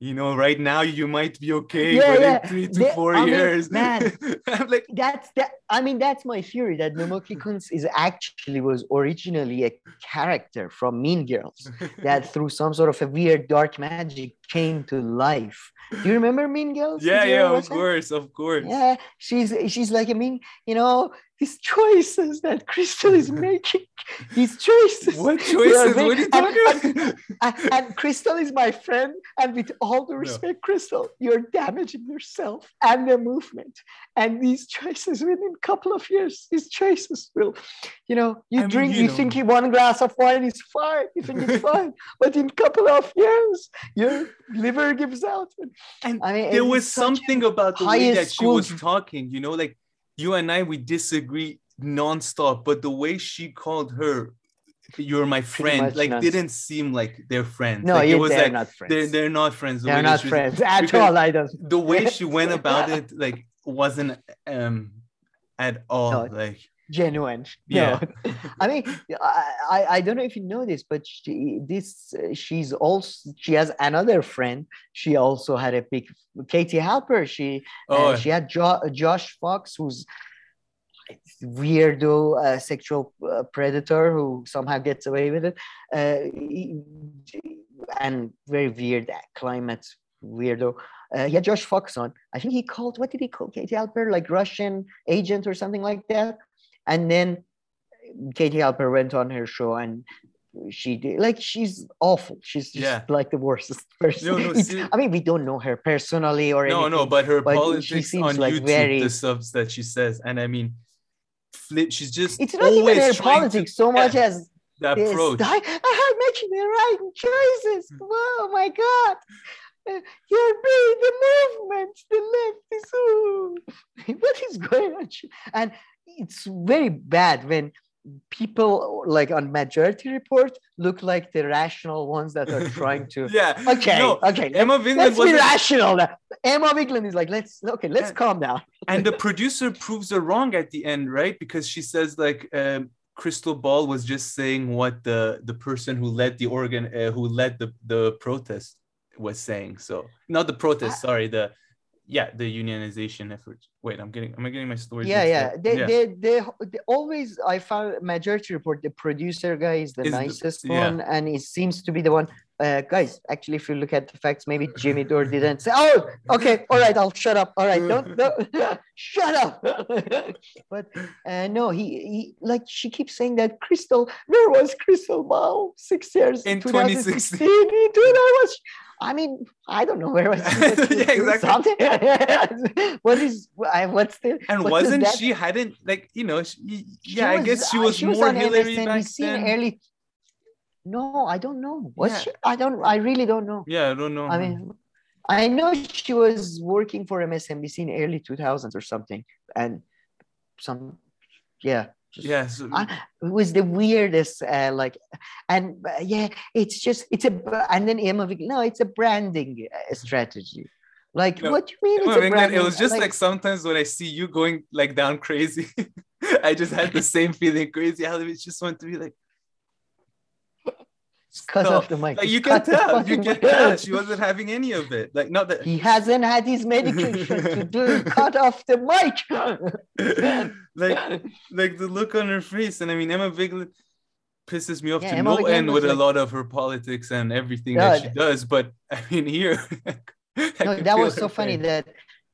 you know, right now you might be okay, yeah, but yeah. in three to four I years, mean, [LAUGHS] man, I'm like that's that. I mean, that's my theory that Nomiki Konst is actually was originally a character from Mean Girls [LAUGHS] that through some sort of a weird dark magic came to life. Do you remember Mean Girls? Yeah, yeah, of course, of course. Yeah, she's she's like I mean, you know, these choices that Krystal is [LAUGHS] making. These choices. What [LAUGHS] choices? What are you talking and, about? And, and, Krystal is my friend. And with all the respect, no. Krystal, you're damaging yourself and the movement. And these choices within a couple of years, these choices will, you know, you I drink, mean, you, you know. think one glass of wine is fine, you think it's [LAUGHS] fine. But in a couple of years, your liver gives out. And I mean, there was something about the way that she was talking, you know, like you and I we disagree nonstop, but the way she called her you're my friend like didn't seem like they're friends. No like, it was they're like, not friends. they're, they're not friends. The they're not friends at all i don't the way she went [LAUGHS] about it like wasn't um at all no, like genuine [LAUGHS] yeah no. [LAUGHS] i mean I, I don't know if you know this but she this she's also she has another friend she also had a big katie halper she uh, oh. uh, she had jo- josh fox who's weirdo uh, sexual uh, predator who somehow gets away with it uh, and very weird climate weirdo uh, he had Josh Fox on. I think he called, what did he call Katie Halper? Like Russian agent or something like that. And then Katie Halper went on her show and she did. Like she's awful. She's just yeah. like the worst [LAUGHS] person. No, no, I mean, we don't know her personally or no, anything, no. No, but her but politics on like YouTube, very... the subs that she says, and I mean, flip. She's just it's not even her politics to, so much yeah, as the approach. I, am making the right choices. Mm. Oh my god. You're being the movement, the left is ooh. [LAUGHS] what is going on? And it's very bad when people like on majority report look like the rational ones that are trying to [LAUGHS] yeah. Okay no, okay. Emma let's be rational now. emma Vigeland is like let's okay let's calm down. And the [LAUGHS] producer proves her wrong at the end right? Because she says like um, krystal ball was just saying what the the person who led the organ uh, who led the the protest was saying. So not the protest sorry the yeah the unionization efforts. Wait i'm getting am i getting my story yeah yeah. they, yeah. They, they, they always i found majority report the producer guy is the is nicest the, one yeah. and he seems to be the one. Uh, guys actually if you look at the facts maybe [LAUGHS] jimmy dore didn't say oh okay all right i'll shut up. All right don't, [LAUGHS] don't [LAUGHS] shut up. But uh, no he, he like she keeps saying that krystal where was krystal ball? Six years in 2016 2016 I was I mean, I don't know where was [LAUGHS] yeah, exactly. something. [LAUGHS] what is what's the and what's wasn't the she hadn't like you know she, yeah was, I guess she uh, was she more was Hillary back then. Early, no, I don't know. Was yeah. she? I don't. I really don't know. Yeah, I don't know. I mean, I know she was working for MSNBC in early 2000s or something, and some, yeah, yes it was the weirdest uh, like and uh, yeah it's just it's a and then emma no it's a branding uh, strategy like no, what do you mean it's a branding? it was just like, like, sometimes when i see you going like down crazy [LAUGHS] i just had the same feeling crazy i just want to be like cut off the mic. Like you can tell, you can tell she wasn't having any of it. Like not that he hasn't had his medication to do. Cut off the mic. [LAUGHS] like, like the look on her face, and I mean Emma Vigeland pisses me off yeah, to Emma no end with like, a lot of her politics and everything that she does. But I mean here, [LAUGHS] I no, that was so funny that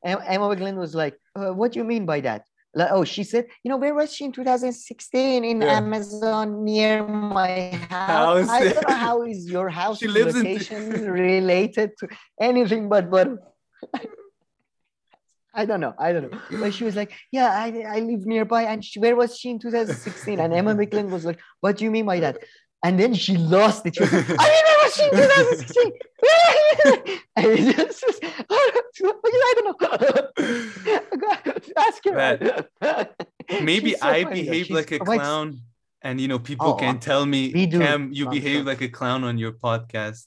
Emma Vigeland was like, uh, "What do you mean by that?" Like, oh, she said, you know, where was she in 2016 in yeah. Amazon near my house? house. I don't know how [LAUGHS] is your house she lives location in... [LAUGHS] related to anything, but but [LAUGHS] I don't know. I don't know. But she was like, yeah, I, I live nearby. And she, where was she in 2016? And Emma Vigeland was like, what do you mean by that? And then she lost it. She was, I in [LAUGHS] 2016. and just, I don't know. Ask her. [LAUGHS] Maybe so I behave like a clown, and you know, people oh, can tell me, Kam, you behave like a clown on your podcast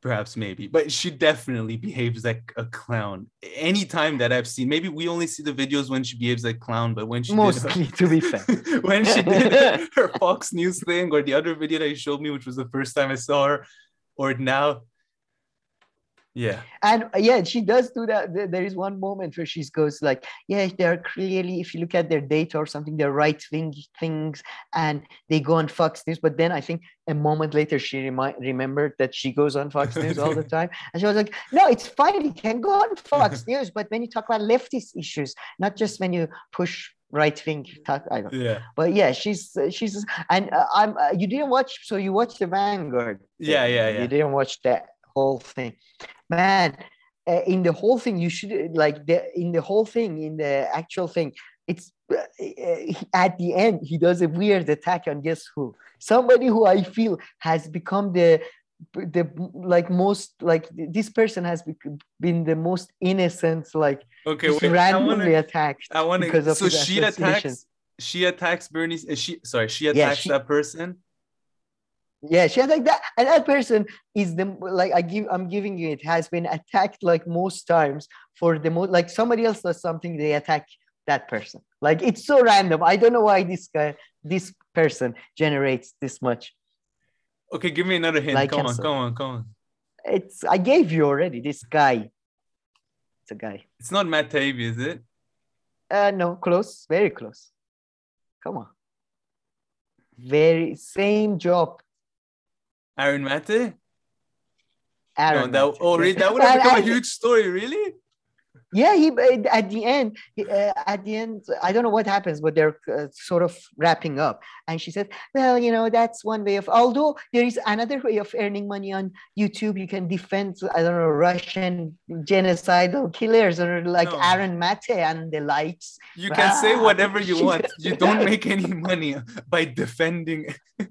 perhaps maybe but she definitely behaves like a clown anytime that i've seen maybe we only see the videos when she behaves like a clown but when she mostly her, to be fair [LAUGHS] when she did her fox news thing or the other video that you showed me which was the first time i saw her or now yeah. And yeah she does do that. There is one moment where she goes like yeah they're clearly if you look at their data or something they're right thing things and they go on fox news. But then i think a moment later she remi- remembered that she goes on fox news all the [LAUGHS] time. And she was like no it's fine. You can go on fox [LAUGHS] news. But when you talk about leftist issues not just when you push right wing i don't yeah. But yeah she's uh, she's and uh, i'm uh, you didn't watch so you watched the vanguard yeah yeah yeah. You didn't watch that whole thing. Man uh, in the whole thing you should like the in the whole thing in the actual thing it's uh, at the end he does a weird attack on guess who? Somebody who i feel has become the the like most like this person has been the most innocent like okay wait, randomly I wanna, attacked I want to so she attacks she attacks Bernie she sorry she attacks yeah, she, that person? Yeah she like that and that person is the like i give i'm giving you it has been attacked like most times for the most like somebody else does something they attack that person. Like it's so random. I don't know why this guy this person generates this much. Okay give me another hint. Like come on come on come on. It's i gave you already this guy it's a guy it's not matt Taibbi, is it uh no close very close come on very same job Aaron Mate? Aaron. No, that, oh, really? That would have [LAUGHS] become a huge story, really? Yeah, he at the end, uh, at the end, I don't know what happens, but they're uh, sort of wrapping up. And she said, "Well, you know, that's one way of. Although there is another way of earning money on YouTube. You can defend, I don't know, Russian genocidal killers or like no. Aaron Mate and the likes. You can ah. say whatever you [LAUGHS] want. You don't make any money by defending [LAUGHS]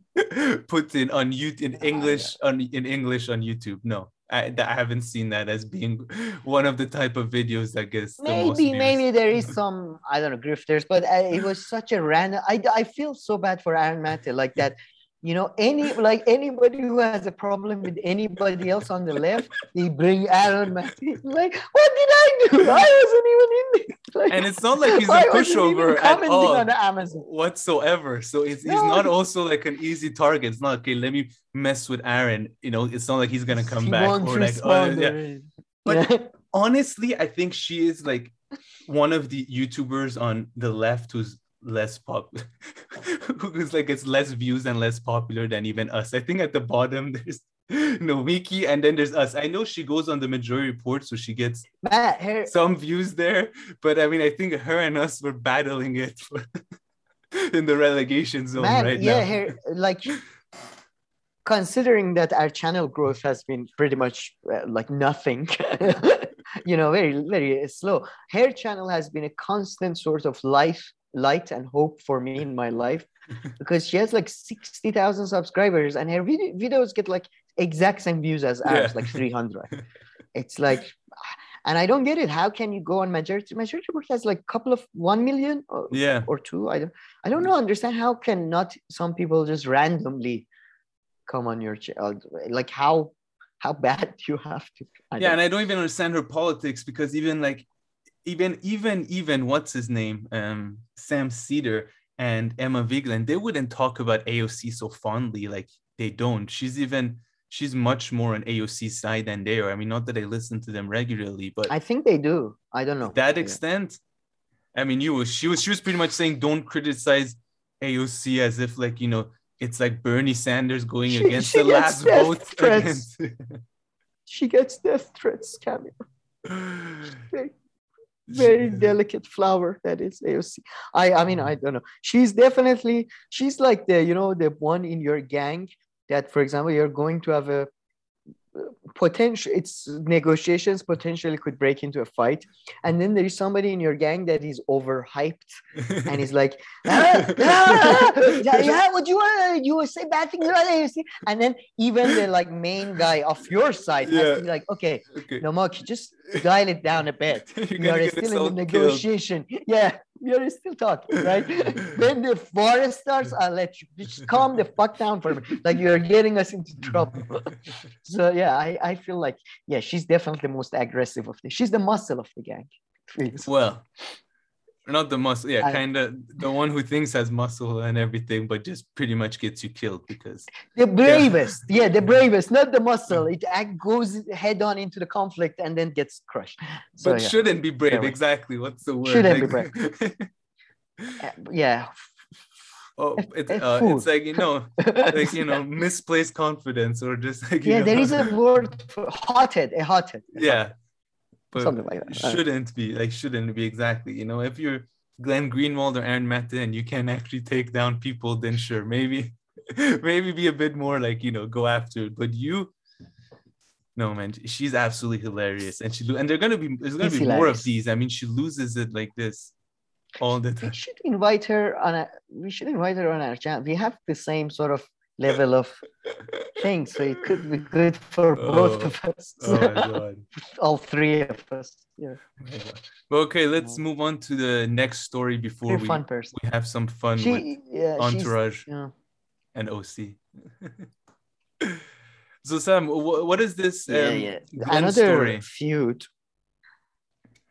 Putin on YouTube in English on in English on YouTube. No." I, I haven't seen that as being [LAUGHS] one of the type of videos that gets maybe maybe there is [LAUGHS] some I don't know grifters, but I, uh, it was such a random. I I feel so bad for Aaron Mate like that you know any like anybody who has a problem with anybody else on the left they bring aaron Matthews. like what did i do [LAUGHS] i wasn't even in there like, and it's not like he's a [LAUGHS] pushover at all on Amazon. whatsoever so it's, no. he's not also like an easy target it's not okay let me mess with aaron you know it's not like he's gonna come he back or like oh, yeah. but yeah. honestly i think she is like one of the youtubers on the left who's less popular [LAUGHS] who's like it's less views and less popular than even us i think at the bottom [LAUGHS] there's Nomiki and then there's us. I know she goes on the majority report, so she gets her... some views there. But I mean, I think her and us were battling it [LAUGHS] in the relegation zone Man, right yeah, now. Her, like considering that our channel growth has been pretty much uh, like nothing, you know, very very slow. Her channel has been a constant sort of life light and hope for me in my life because she has like 60,000 subscribers and her video- videos get like exact same views as ours, yeah. like 300. [LAUGHS] it's like, and I don't get it. How can you go on majority? Majority report has like a couple of 1 million or, yeah. or two. I don't, I don't know, understand how can not some people just randomly come on your channel? Uh, like how, how bad do [LAUGHS] you have to? I yeah. And I don't even understand her politics because even like even even even what's his name? Um sam seder and emma vigeland they wouldn't talk about aoc so fondly like they don't. She's even she's much more on aoc side than they are. I mean not that i listen to them regularly but i think they do. I don't know. That extent yeah. i mean you she was she was pretty much saying don't criticize aoc as if like you know it's like bernie sanders going she, against she the last vote [LAUGHS] she gets death threats cameo [SIGHS] very [LAUGHS] delicate flower that is AOC. I I mean I don't know. She's definitely she's like the you know the one in your gang that for example you're going to have a potential it's negotiations potentially could break into a fight and then there is somebody in your gang that is overhyped and he's like [LAUGHS] ah, ah, yeah, yeah what you want you say bad things about AOC and then even the like main guy of your side yeah. has to be like okay, okay. no more just dial it down a bit [LAUGHS] you are still in the negotiation killed. yeah you're still talking, right? [LAUGHS] when the forest starts, I'll let you just calm the fuck down for me. Like you're getting us into trouble. so yeah, I, I feel like yeah, she's definitely the most aggressive of the. She's the muscle of the gang. [LAUGHS] Well, not the muscle, yeah, kind of the one who thinks has muscle and everything, but just pretty much gets you killed because the bravest, yeah, [LAUGHS] yeah the bravest, not the muscle. It goes head on into the conflict and then gets crushed. So, but yeah. shouldn't be brave. Exactly. What's the word? Shouldn't like, be brave. [LAUGHS] Uh, yeah. Oh, it, uh, it's like you know, [LAUGHS] like you know, misplaced confidence or just like yeah, know. there is a [LAUGHS] word for hothead, a hothead. Yeah, but something like that. Shouldn't be like shouldn't be exactly. You know, if you're Glenn Greenwald or Aaron Mate and you can actually take down people, then sure, maybe [LAUGHS] maybe be a bit more like you know go after it. But you, no man, she's absolutely hilarious, and she and they're gonna be there's gonna be hilarious. more of these. I mean, she loses it like this all the time. We should invite her on a. We should invite her on our channel. We have the same sort of level of things. So it could be good for oh, both of us. Oh [LAUGHS] All three of us. Yeah. Well, okay, let's move on to the next story before we, fun person. we have some fun she, with yeah, Entourage yeah. and OC. [LAUGHS] so Sam, what is this? Um, yeah, yeah. Another story? feud.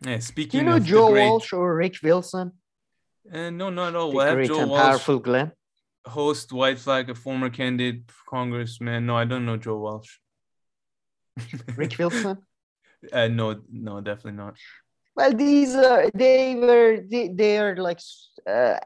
Yeah, speaking. You know Joe great... Walsh or Rick Wilson? Uh, no, not at all. The great Joe and Walsh. powerful Glenn host White Flag, a former candidate congressman. No, I don't know Joe Walsh. [LAUGHS] Rick Wilson? Uh, no, no, definitely not. Well, these are they were they, they are like uh, uh,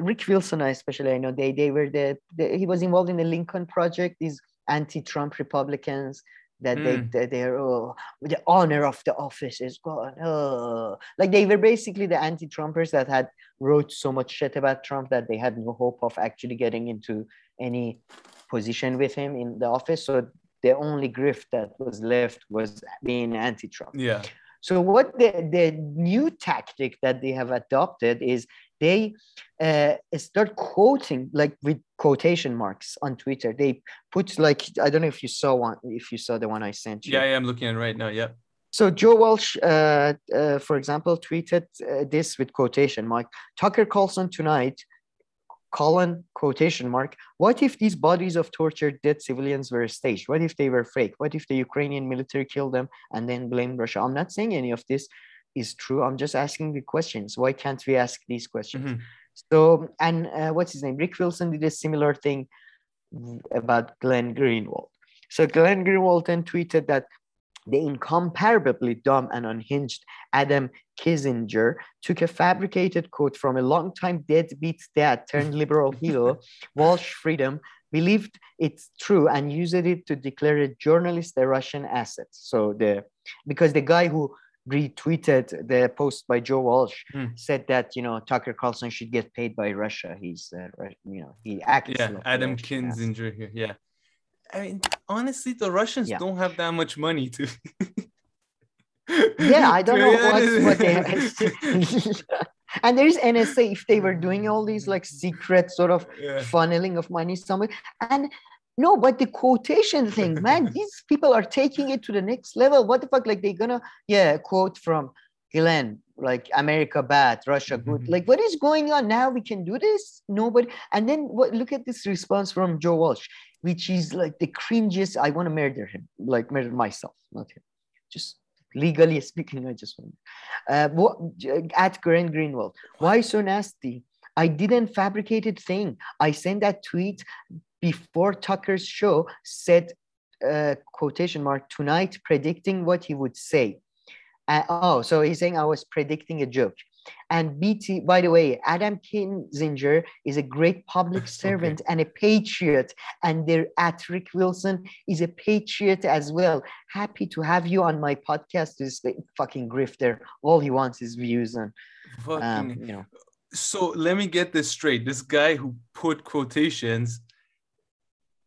Rick Wilson, especially I know they they were the, the he was involved in the Lincoln Project. These anti-Trump Republicans that mm. they, they they're oh, the honor of the office is gone oh. like they were basically the anti-trumpers that had wrote so much shit about trump that they had no hope of actually getting into any position with him in the office so the only grift that was left was being anti-trump yeah so what the, the new tactic that they have adopted is they uh, start quoting like with quotation marks on Twitter. They put like I don't know if you saw one, if you saw the one I sent you. Yeah, yeah I'm looking at it right now. Yeah. So Joe Walsh, uh, uh, for example, tweeted uh, this with quotation mark. Tucker Carlson tonight, colon quotation mark. What if these bodies of tortured dead civilians were staged? What if they were fake? What if the Ukrainian military killed them and then blamed Russia? I'm not saying any of this is true. I'm just asking the questions. Why can't we ask these questions? Mm-hmm. So, and uh, what's his name? Rick Wilson did a similar thing about Glenn Greenwald. So Glenn Greenwald then tweeted that the incomparably dumb and unhinged Adam Kinzinger took a fabricated quote from a longtime deadbeat dad turned [LAUGHS] liberal hero, Walsh Freedom, believed it's true and used it to declare a journalist a Russian asset. So the because the guy who retweeted the post by Joe Walsh, hmm. said that you know Tucker Carlson should get paid by Russia. He's uh, you know he acts. Yeah, like Adam Kinzinger here. Yeah, I mean honestly, the Russians yeah. don't have that much money to. yeah, I don't know [LAUGHS] what, what they have. [LAUGHS] and there is NSA if they were doing all these like secret sort of [LAUGHS] yeah. funneling of money somewhere. And no, but the quotation thing, [LAUGHS] man, these people are taking it to the next level. What the fuck? Like they're gonna, yeah, quote from Glenn, like America bad, Russia good. Mm-hmm. Like what is going on now? We can do this. Nobody. And then what? Look at this response from Joe Walsh, which is like the cringiest. I want to murder him, like murder myself, not him. Just legally speaking, I just want. Uh, what, at Glenn Greenwald, why so nasty? I didn't fabricate a thing. I sent that tweet before Tucker's show said, uh, quotation mark, tonight predicting what he would say. Uh, oh, so he's saying I was predicting a joke. And BT, by the way, Adam Kinzinger is a great public [LAUGHS] servant okay. and a patriot. And there at Rick Wilson is a patriot as well. Happy to have you on my podcast. This fucking grifter. All he wants is views and um, you know. So let me get this straight. This guy who put quotations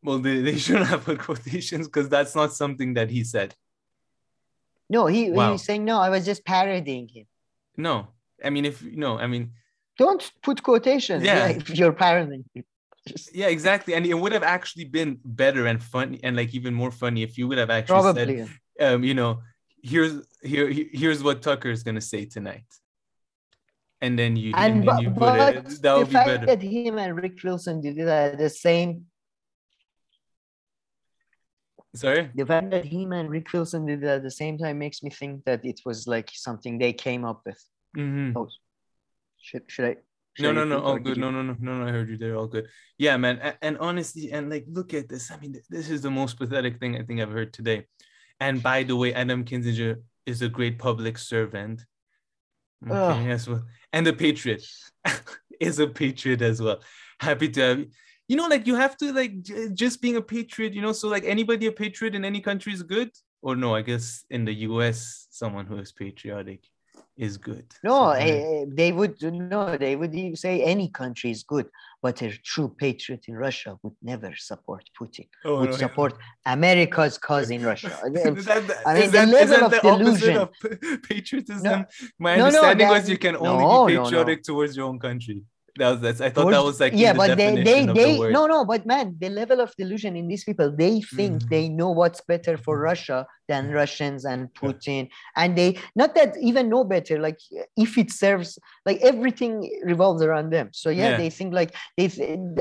well, they, they shouldn't have put quotations because that's not something that he said. No, he, wow. he's saying no. I was just parodying him. No, I mean if no, I mean don't put quotations. Yeah, if [LAUGHS] you're parodying. [LAUGHS] Yeah, exactly. And it would have actually been better and funny and like even more funny if you would have actually Probably. said, um, you know, here's here here's what Tucker's gonna say tonight. And then you and, and but, you put it. That would be better. That him and Rick Wilson did it at the same Sorry? The fact that him and Rick Wilson did it at the same time makes me think that it was like something they came up with. Mm-hmm. Oh, should, should I? Should no, I no, no, all good. You... No, no, no, no, no. I heard you there. All good. Yeah, man. And, and honestly, and like, look at this. I mean, this is the most pathetic thing I think I've heard today. And by the way, Adam Kinzinger is a great public servant. Okay, oh. as well. And the patriot [LAUGHS] is a patriot as well. Happy to have you you know, like you have to like j- just being a patriot, you know, so like anybody a patriot in any country is good. Or no, I guess in the US, someone who is patriotic is good. No, so, uh, they would no, they would say any country is good, but a true patriot in Russia would never support Putin. Oh, would no, support yeah. America's cause in Russia. [LAUGHS] is that I mean, the that, level of the delusion. Of [LAUGHS] patriotism. No, My no, understanding no, that, was you can only be patriotic towards your own country. That was that's I thought that was like yeah, but they they they the no no, but man, the level of delusion in these people, they think mm. they know what's better for Russia than Russians and Putin. And they not that even know better, like if it serves, like everything revolves around them. So yeah, yeah. they think like they.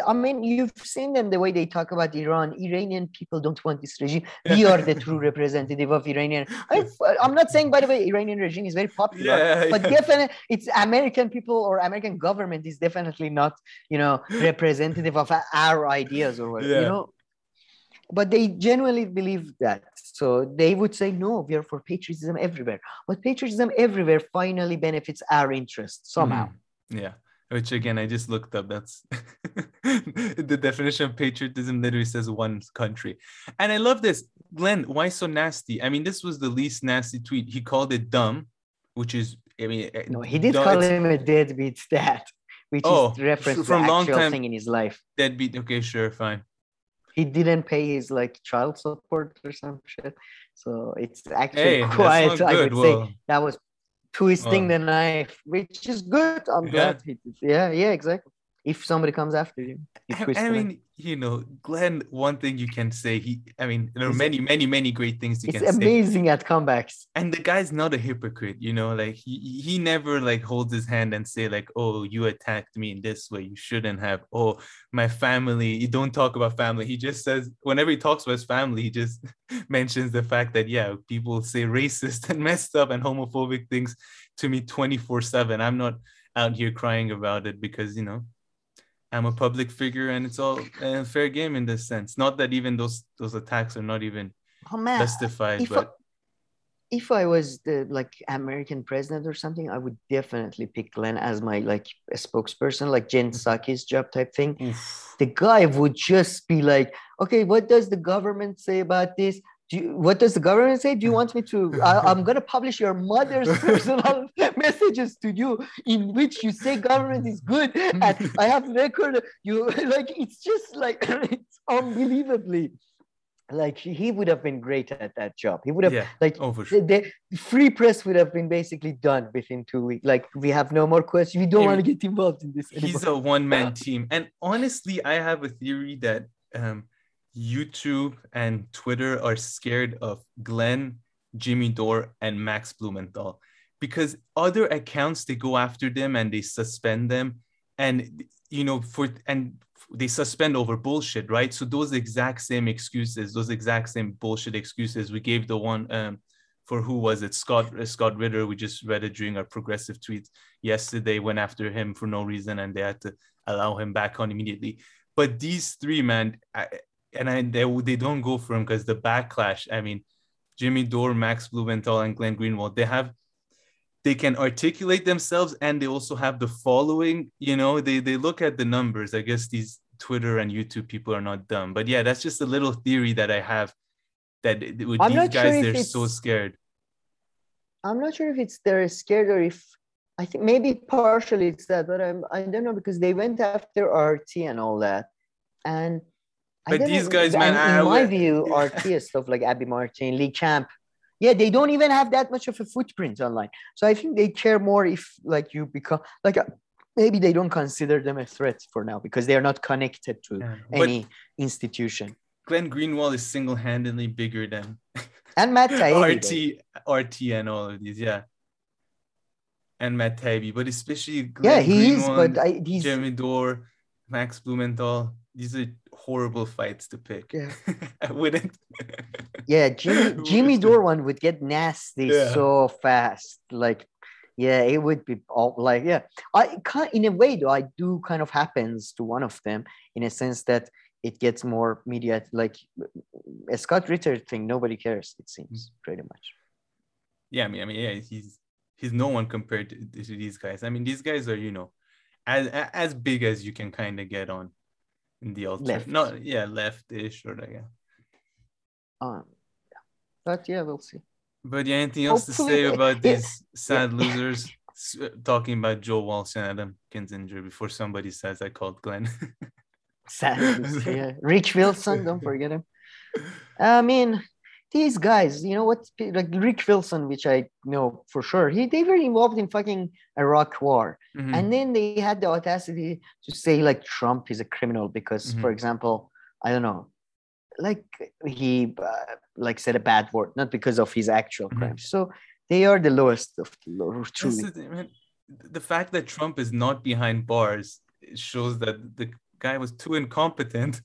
I mean, you've seen them the way they talk about Iran. Iranian people don't want this regime. We are the true [LAUGHS] representative of Iranian. I, am not saying, by the way, Iranian regime is very popular, yeah, but yeah. definitely it's American people or American government is definitely not, you know, [LAUGHS] representative of our ideas or whatever. You know, but they genuinely believe that so they would say, no, we are for patriotism everywhere. But patriotism everywhere finally benefits our interests somehow. Mm. Yeah. which again I just looked up. That's [LAUGHS] the definition of patriotism literally says one country. And I love this. Glenn, why so nasty? I mean, this was the least nasty tweet. He called it dumb, which is I mean no, he did dumb, call him a deadbeat dad, which oh, is reference from to long actual time, thing in his life. Deadbeat, okay, sure, fine. He didn't pay his like child support or some shit. So it's actually hey, quite I would well, say that was twisting oh. the knife, which is good. I'm yeah. glad he did. Yeah, yeah, exactly if somebody comes after you. I, I mean, you know, Glenn, one thing you can say, he, I mean, there are many, many, many great things you can say. amazing at comebacks. And the guy's not a hypocrite, you know, like he, he never like holds his hand and say like, oh, you attacked me in this way. You shouldn't have. Oh, my family. You don't talk about family. He just says, whenever he talks about his family, he just [LAUGHS] mentions the fact that, yeah, people say racist [LAUGHS] and messed up and homophobic things to me 24 seven. I'm not out here crying about it because, you know, I'm a public figure, and it's all uh, fair game in this sense. Not that even those those attacks are not even oh, man. justified, if but. I, if I was the like American president or something, I would definitely pick Glenn as my like a spokesperson, like Jen mm-hmm. Psaki's job type thing. The guy would just be like, okay, what does the government say about this? Do you, what does the government say? Do you want me to? I, am going to publish your mother's [LAUGHS] personal [LAUGHS] messages to you in which you say government is good, and I have record. You [LAUGHS] like it's just like it's unbelievably like he would have been great at that job. He would have yeah. like oh, sure. the, the, free press would have been basically done within two weeks. Like we have no more questions. We don't want to get involved in this. Anymore. He's a one man team, and honestly, I have a theory that um, YouTube and Twitter are scared of Glenn, Jimmy Dore, and Max Blumenthal because other accounts they go after them and they suspend them, and you know for and they suspend over bullshit, right? So those exact same excuses, those exact same bullshit excuses we gave the one um, for who was it? Scott uh, Scott Ritter. We just read it during our progressive tweet yesterday. Went after him for no reason, and they had to allow him back on immediately. But these three, man, I, and I, they, they don't go for him because the backlash. I mean, Jimmy Dore, Max Blumenthal, and Glenn Greenwald, they have they can articulate themselves and they also have the following. You know, they they look at the numbers. I guess these Twitter and YouTube people are not dumb, but yeah, that's just a little theory that I have. That with I'm these guys, sure they're so scared. I'm not sure if it's they're scared or if I think maybe partially it's that, but I'm I don't know because they went after RT and all that, and but these guys, man, in my view, [LAUGHS] are RT stuff like Abby Martin, Lee Camp, yeah, they don't even have that much of a footprint online. So I think they care more if like you become like uh, maybe they don't consider them a threat for now because they are not connected to yeah. any but institution. Glenn Greenwald is single-handedly bigger than and Matt [LAUGHS] Taibbi, RT, RT, and all of these, yeah. And Matt Taibbi, but especially Glenn yeah, he Greenwald, is, but I, he's Jeremy Dore, Max Blumenthal. These are horrible fights to pick. Yeah. [LAUGHS] I wouldn't. yeah, Jimmy [LAUGHS] Jimmy Dore one would get nasty yeah. so fast. Like, yeah, it would be all like, yeah. I kind in a way though, I do kind of happens to one of them in a sense that it gets more media like a Scott Ritter thing, nobody cares, it seems, mm. pretty much. Yeah, I mean, I mean, yeah, he's he's no one compared to, to these guys. I mean, these guys are, you know, as as big as you can kind of get on in the alter left. not yeah leftish or like yeah. Um, yeah. but yeah, we'll see. But yeah, anything else Hopefully, to say about [LAUGHS] these sad losers? Uh, talking about Joe Walsh and Adam Kinzinger before somebody says I called Glenn. sad, [LAUGHS] yeah. Rick Wilson, don't forget him. [LAUGHS] I mean, these guys, you know what? Like Rick Wilson, which I know for sure, he they were involved in fucking Iraq War, mm-hmm. and then they had the audacity to say like Trump is a criminal because, mm-hmm. for example, I don't know, like he uh, like said a bad word, not because of his actual mm-hmm. crimes. So they are the lowest of the low, truly. The, the fact that Trump is not behind bars shows that the guy was too incompetent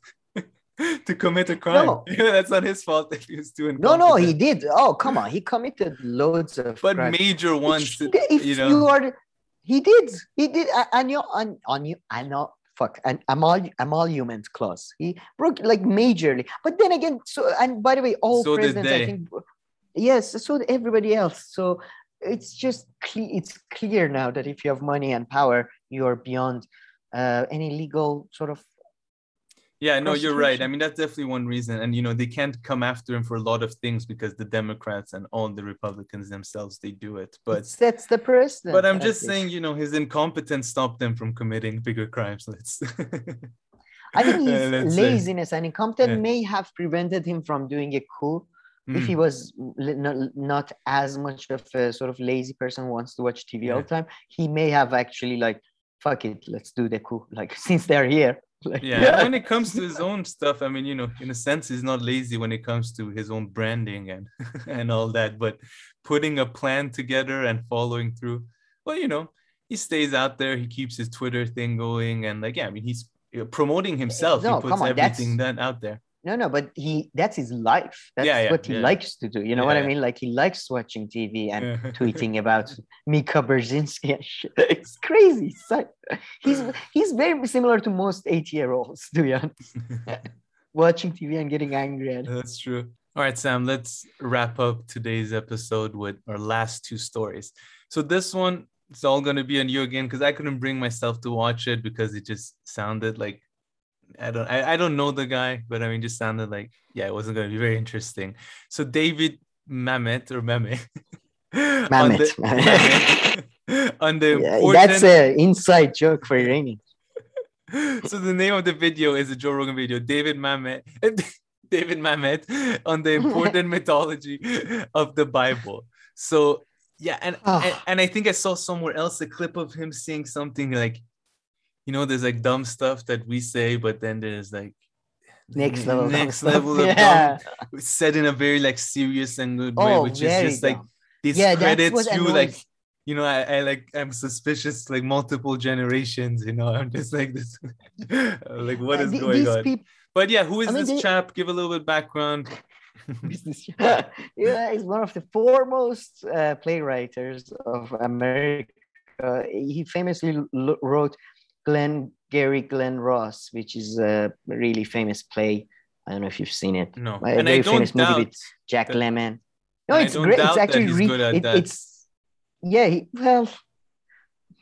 [LAUGHS] to commit a crime. No. [LAUGHS] That's not his fault if he was doing. No, no, he did. Oh, come on, he committed loads of. But crimes. major ones, if, if you know. You are, he did. He did. And you, on, on you, I know. Fuck, and all emolument clause. He broke like majorly. But then again, so and by the way, all so presidents, I think, yes, so everybody else. So it's just cle- it's clear now that if you have money and power, you're beyond uh, any legal sort of yeah no you're right i mean that's definitely one reason and you know they can't come after him for a lot of things because the democrats and all the republicans themselves they do it but that's the president but i'm just saying you know his incompetence stopped them from committing bigger crimes [LAUGHS] let's i think [LAUGHS] his laziness say. and incompetence yeah. may have prevented him from doing a coup mm. if he mm. was not, not as much of a sort of lazy person who wants to watch tv yeah. all the time he may have actually like fuck it let's do the coup like [LAUGHS] since they're here like, yeah, when it comes to his own stuff, I mean, you know, in a sense, he's not lazy when it comes to his own branding and [LAUGHS] and all that. But putting a plan together and following through, well, you know, he stays out there. He keeps his Twitter thing going, and like, yeah, I mean, he's promoting himself. No, he puts on, everything that out there no no but he that's his life. That's yeah, yeah, what he yeah. likes to do. You know what i mean? like he likes watching tv and [LAUGHS] tweeting about mika shit. [LAUGHS] it's crazy. So he's he's very similar to most eight year olds to be honest. [LAUGHS] Watching tv and getting angry at that's true. All right sam let's wrap up today's episode with our last two stories. So this one it's all going to be on you again because i couldn't bring myself to watch it because it just sounded like I don't I, I don't know the guy, but I mean just sounded like yeah, it wasn't gonna be very interesting. So David Mamet or. Mamet. [LAUGHS] on the, [LAUGHS] on the yeah, important... that's an inside joke for Iranian. [LAUGHS] so the name of the video is a Joe Rogan video. David Mamet David Mamet on the important mythology of the Bible. So yeah, and, oh. and and I think I saw somewhere else a clip of him saying something like you know, there's like dumb stuff that we say, but then there's like next level, next level of [LAUGHS] yeah. dumb, said in a very like serious and good way, oh, which is just dumb. like discredits yeah, you, like you know, I, I like I'm suspicious like multiple generations. You know, [LAUGHS] I'm just like this, [LAUGHS] like what is going on? People, but yeah, who is I mean, this they, chap? Give a little bit background. yeah, he's one of the foremost uh, playwriters of America. Uh, he famously l- wrote Glenn Gary Glen Ross, which is a really famous play. I don't know if you've seen it. No, a and very famous movie with Jack that, Lemmon. No, it's great. It's actually re- it, it's yeah. He, well,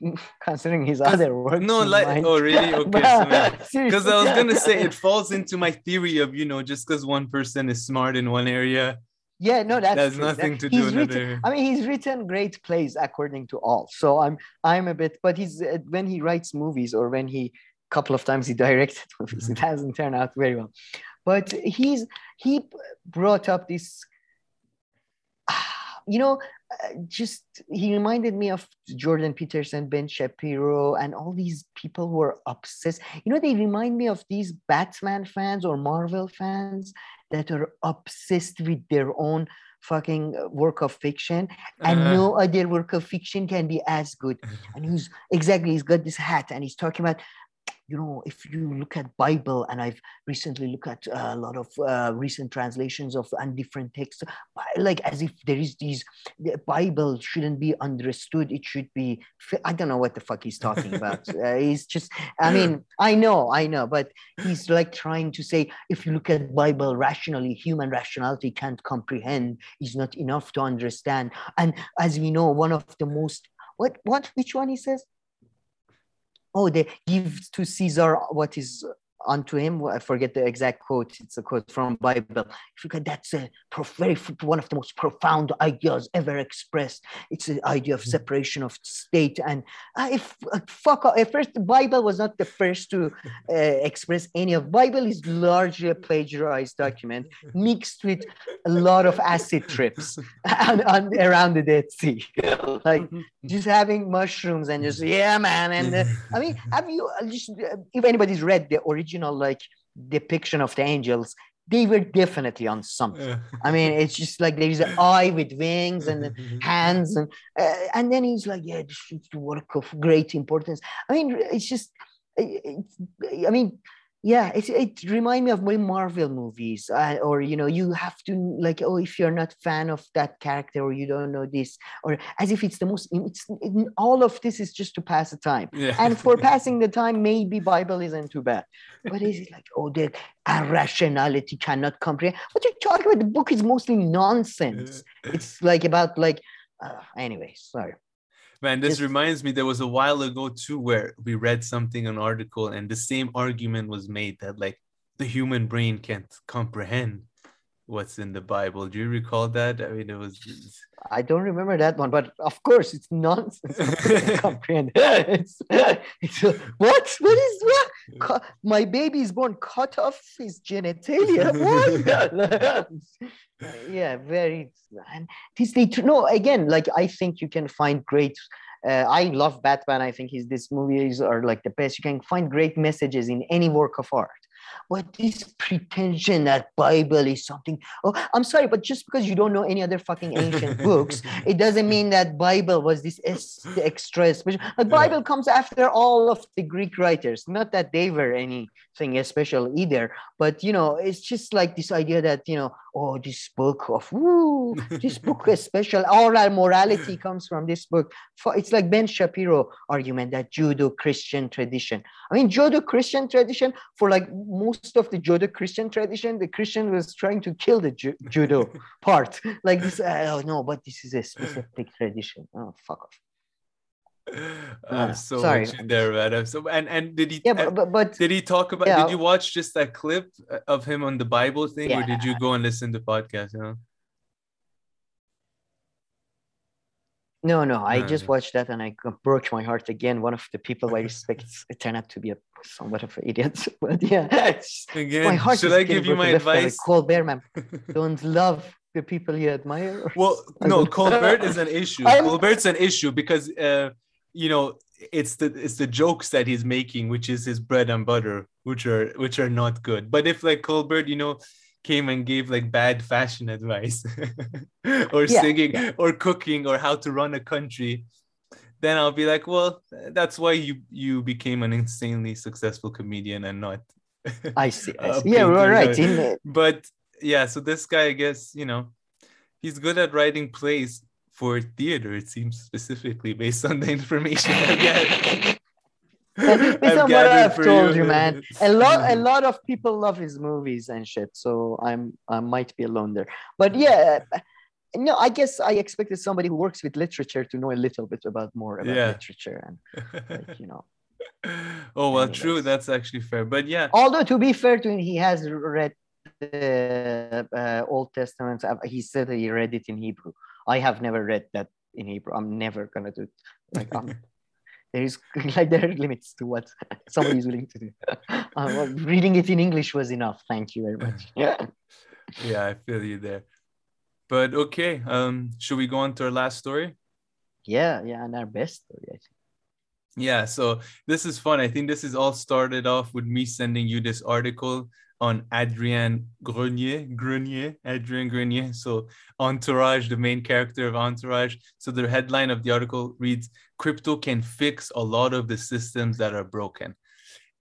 [LAUGHS] considering his other work. No, like oh really? [LAUGHS] Okay, because [LAUGHS] I was gonna say it falls into my theory of you know just because one person is smart in one area yeah, no, that's has nothing to do with it. I mean, he's written great plays according to all. So I'm I'm a bit, but he's uh, when he writes movies or when he couple of times he [LAUGHS] directed movies, it hasn't turned out very well. But he's he brought up this, [SIGHS] you know, uh, just he reminded me of Jordan Peterson, Ben Shapiro, and all these people who are obsessed. You know, they remind me of these Batman fans or Marvel fans that are obsessed with their own fucking uh, work of fiction and uh-huh. no other work of fiction can be as good and he's exactly he's got this hat and he's talking about you know, if you look at Bible, and I've recently looked at a lot of uh, recent translations of and different texts, like as if there is these, the Bible shouldn't be understood. It should be, I don't know what the fuck he's talking [LAUGHS] about. uh, he's just, I mean, I know, I know, but he's like trying to say, if you look at Bible rationally, human rationality can't comprehend, is not enough to understand. And as we know, one of the most, what, what, which one he says? Oh, they give to Caesar what is unto him. I forget the exact quote. It's a quote from Bible. If you look that's a very one of the most profound ideas ever expressed. It's the idea of mm-hmm. separation of state and uh, if uh, fuck off. First, the Bible was not the first to uh, express any of. Bible is largely a plagiarized document mixed with a lot of acid trips [LAUGHS] on, on, around the Dead Sea, [LAUGHS] like just having mushrooms and just yeah, man. And uh, I mean, have you uh, just if anybody's read the original original like depiction of the angels they were definitely on something. I mean, it's just like there's an eye with wings and [LAUGHS] hands, and uh, and then he's like, yeah, this is the work of great importance. I mean, it's just, it's, I mean, yeah it, it reminds me of my marvel movies uh, or you know you have to like oh if you're not fan of that character or you don't know this or as if it's the most it's it, all of this is just to pass the time. Yeah. and for [LAUGHS] passing the time maybe bible isn't too bad. But is it like oh the irrationality cannot comprehend? What you're talking about the book is mostly nonsense. It's like about like uh, anyway sorry Man, this reminds me there was a while ago too where we read something, an article, and the same argument was made that like the human brain can't comprehend what's in the Bible. Do you recall that? I mean, it was. I don't remember that one, but of course, it's nonsense. [LAUGHS] [LAUGHS] comprehend. [LAUGHS] It's, it's what? What is what? My baby is born cut off his genitalia. [LAUGHS] [LAUGHS] Yeah, very. And this they no again. Like I think you can find great. Uh, I love Batman. I think his these movies are like the best. You can find great messages in any work of art what this pretension that Bible is something. Oh, I'm sorry, but just because you don't know any other fucking ancient books, [LAUGHS] it doesn't mean that Bible was this extra special. The Bible yeah. comes after all of the Greek writers. Not that they were anything special either, but you know, it's just like this idea that you know, oh, this book of woo, [LAUGHS] this book is special. All our morality comes from this book. It's like Ben Shapiro argument that Judo-Christian tradition. I mean, Judo-Christian tradition for like most of the Judo Christian tradition, the Christian was trying to kill the ju- judo [LAUGHS] part. Like this, oh no, but this is a specific tradition. Oh, fuck off. [LAUGHS] Uh, so sorry. much in there, Adam. So and and did he? Yeah, but, but, but did he talk about? Yeah, did you watch just that clip of him on the Bible thing, yeah. or did you go and listen to podcast? You know? No, no, I just watched that and I broke my heart again. One of the people I respect it turned out to be a somewhat of an idiot. [LAUGHS] But yeah, [LAUGHS] again, my heart should I give you my advice? Colbert, man, don't love the people you admire. Well, no, Colbert is an issue. Colbert's an issue because uh, you know it's the it's the jokes that he's making, which is his bread and butter, which are which are not good. But if like Colbert, you know, came and gave like bad fashion advice [LAUGHS] or yeah, singing yeah. or cooking or how to run a country then i'll be like well that's why you you became an insanely successful comedian and not [LAUGHS] i see, I see. yeah we're right but yeah so this guy i guess you know he's good at writing plays for theater it seems specifically based on the information i get [LAUGHS] Based on what I've told you, you, man. A [LAUGHS] lot, a lot of people love his movies and shit. So I'm, I might be alone there. But yeah, no, I guess I expected somebody who works with literature to know a little bit about more about yeah. literature and, like, you know. [LAUGHS] oh well, anyways. true. That's actually fair. But yeah. Although to be fair to him, he has read the uh, Old Testament. He said he read it in Hebrew. I have never read that in Hebrew. I'm never gonna do. It. [LAUGHS] Like I'm there is [LAUGHS] like there are limits to what [LAUGHS] somebody is willing to do. Uh, reading it in English was enough. Thank you very much. Yeah. yeah, I feel you there. But okay, um, should we go on to our last story? Yeah, yeah, and our best story, I think. Yeah, so this is fun. I think this is all started off with me sending you this article on Adrian Grenier, Grenier, Adrian Grenier. So Entourage, the main character of Entourage. So the headline of the article reads, crypto can fix a lot of the systems that are broken.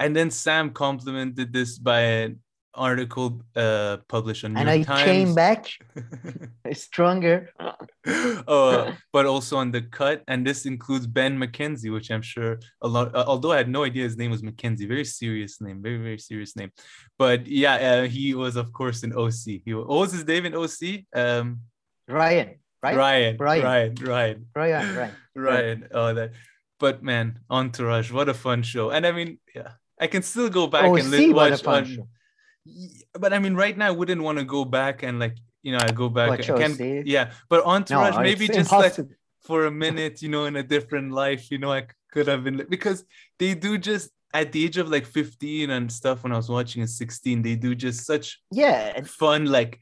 And then Sam complemented this by article uh, published on New and York I Times. came back [LAUGHS] [LAUGHS] stronger. [LAUGHS] uh, but also on the cut, and this includes Ben McKenzie, which I'm sure a lot. Uh, although I had no idea his name was McKenzie, very serious name, very very serious name. But yeah, uh, he was of course an OC. He what was his name in OC? Um, Ryan. Right? Ryan. Ryan. Ryan. Ryan. Ryan. Ryan. Ryan. Oh, that. But man, Entourage, what a fun show! And I mean, yeah, I can still go back and li- watch on. Show but I mean, right now I wouldn't want to go back and like you know I go back. I can, yeah, but Entourage no, maybe just impossible. like for a minute, you know, in a different life, you know, I could have been because they do just at the age of like 15 and stuff when I was watching at 16, they do just such yeah fun like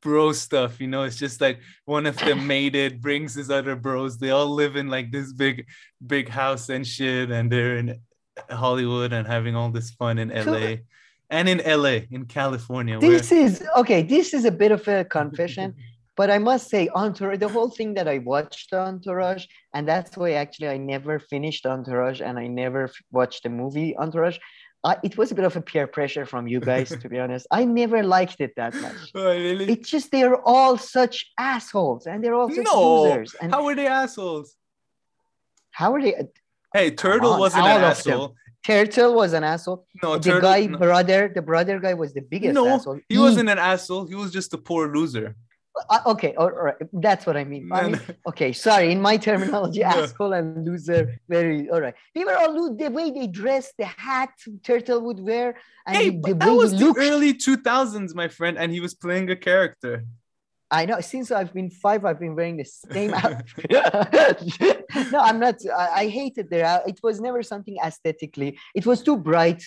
bro stuff, you know. It's just like one of them made it, brings his other bros. They all live in like this big, big house and shit, and they're in Hollywood and having all this fun in LA and in LA, in California. This where... is okay. This is a bit of a confession, [LAUGHS] but I must say, Entourage, the whole thing that I watched Entourage, and that's why actually I never finished Entourage and I never watched the movie Entourage. Uh, it was a bit of a peer pressure from you guys, to be honest. I never liked it that much. [LAUGHS] Oh, really? It's just they're all such assholes and they're all such no. losers. And how are they assholes? How are they? Hey, Turtle wasn't an asshole. Turtle was an asshole. No, the Turtle, guy no. brother, the brother guy was the biggest no, asshole. He, he wasn't an asshole. He was just a poor loser. uh, okay, all right, that's what I mean. I mean, okay, sorry. In my terminology, [LAUGHS] asshole and loser, very all right. They were all the way they dressed, the hat Turtle would wear, and hey, the that was the early two thousands, my friend, and he was playing a character. I know. Since I've been five, I've been wearing the same [LAUGHS] outfit. [LAUGHS] no, I'm not. I, I hated there. It was never something aesthetically. It was too bright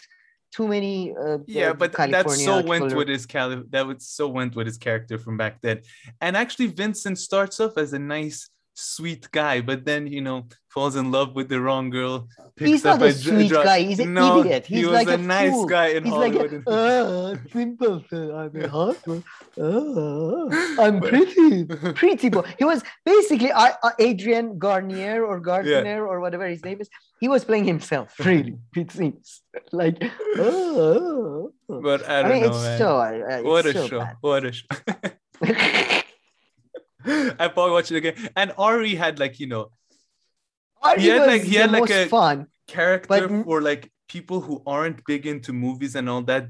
too many. Uh, yeah, but that so went color. with his Cali- that would so went with his character from back then. And actually, Vincent starts off as a nice, sweet guy, but then you know falls in love with the wrong girl. He's not a, a sweet dr- guy. He's an no, idiot. He's he was like a, a nice fool. guy in He's Hollywood. like a, uh, simple. [LAUGHS] I'm a husband. Uh, I'm pretty, [LAUGHS] pretty boy. He was basically uh, Adrian Garnier or Gardner yeah. or whatever his name is. He was playing himself, really. [LAUGHS] it seems like. Uh, but I don't I mean, know, it's man. So, uh, it's what a so show! Bad. What a show! [LAUGHS] I probably watched it again. And Ari had like you know he had like he had like a fun. character but... for like people who aren't big into movies and all that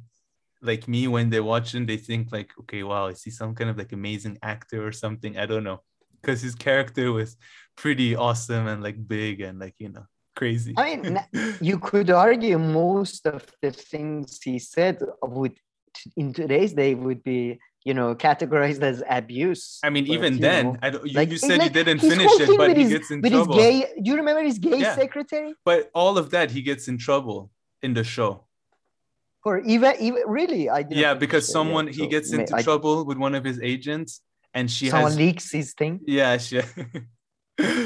like me when they watch him they think like okay wow is he some kind of like amazing actor or something? I don't know. Because his character was pretty awesome and like big and like you know crazy. I mean [LAUGHS] you could argue most of the things he said would in today's day would be you know, categorized as abuse. I mean, even then, I don't, you, like, you said like, you didn't finish it, but he his, gets in with trouble. His gay, do you remember his gay yeah. secretary? But all of that, he gets in trouble in the show. For even, even really, I yeah, because someone he gets into I, trouble with one of his agents, and she someone has, leaks his thing. Yeah, [LAUGHS] she.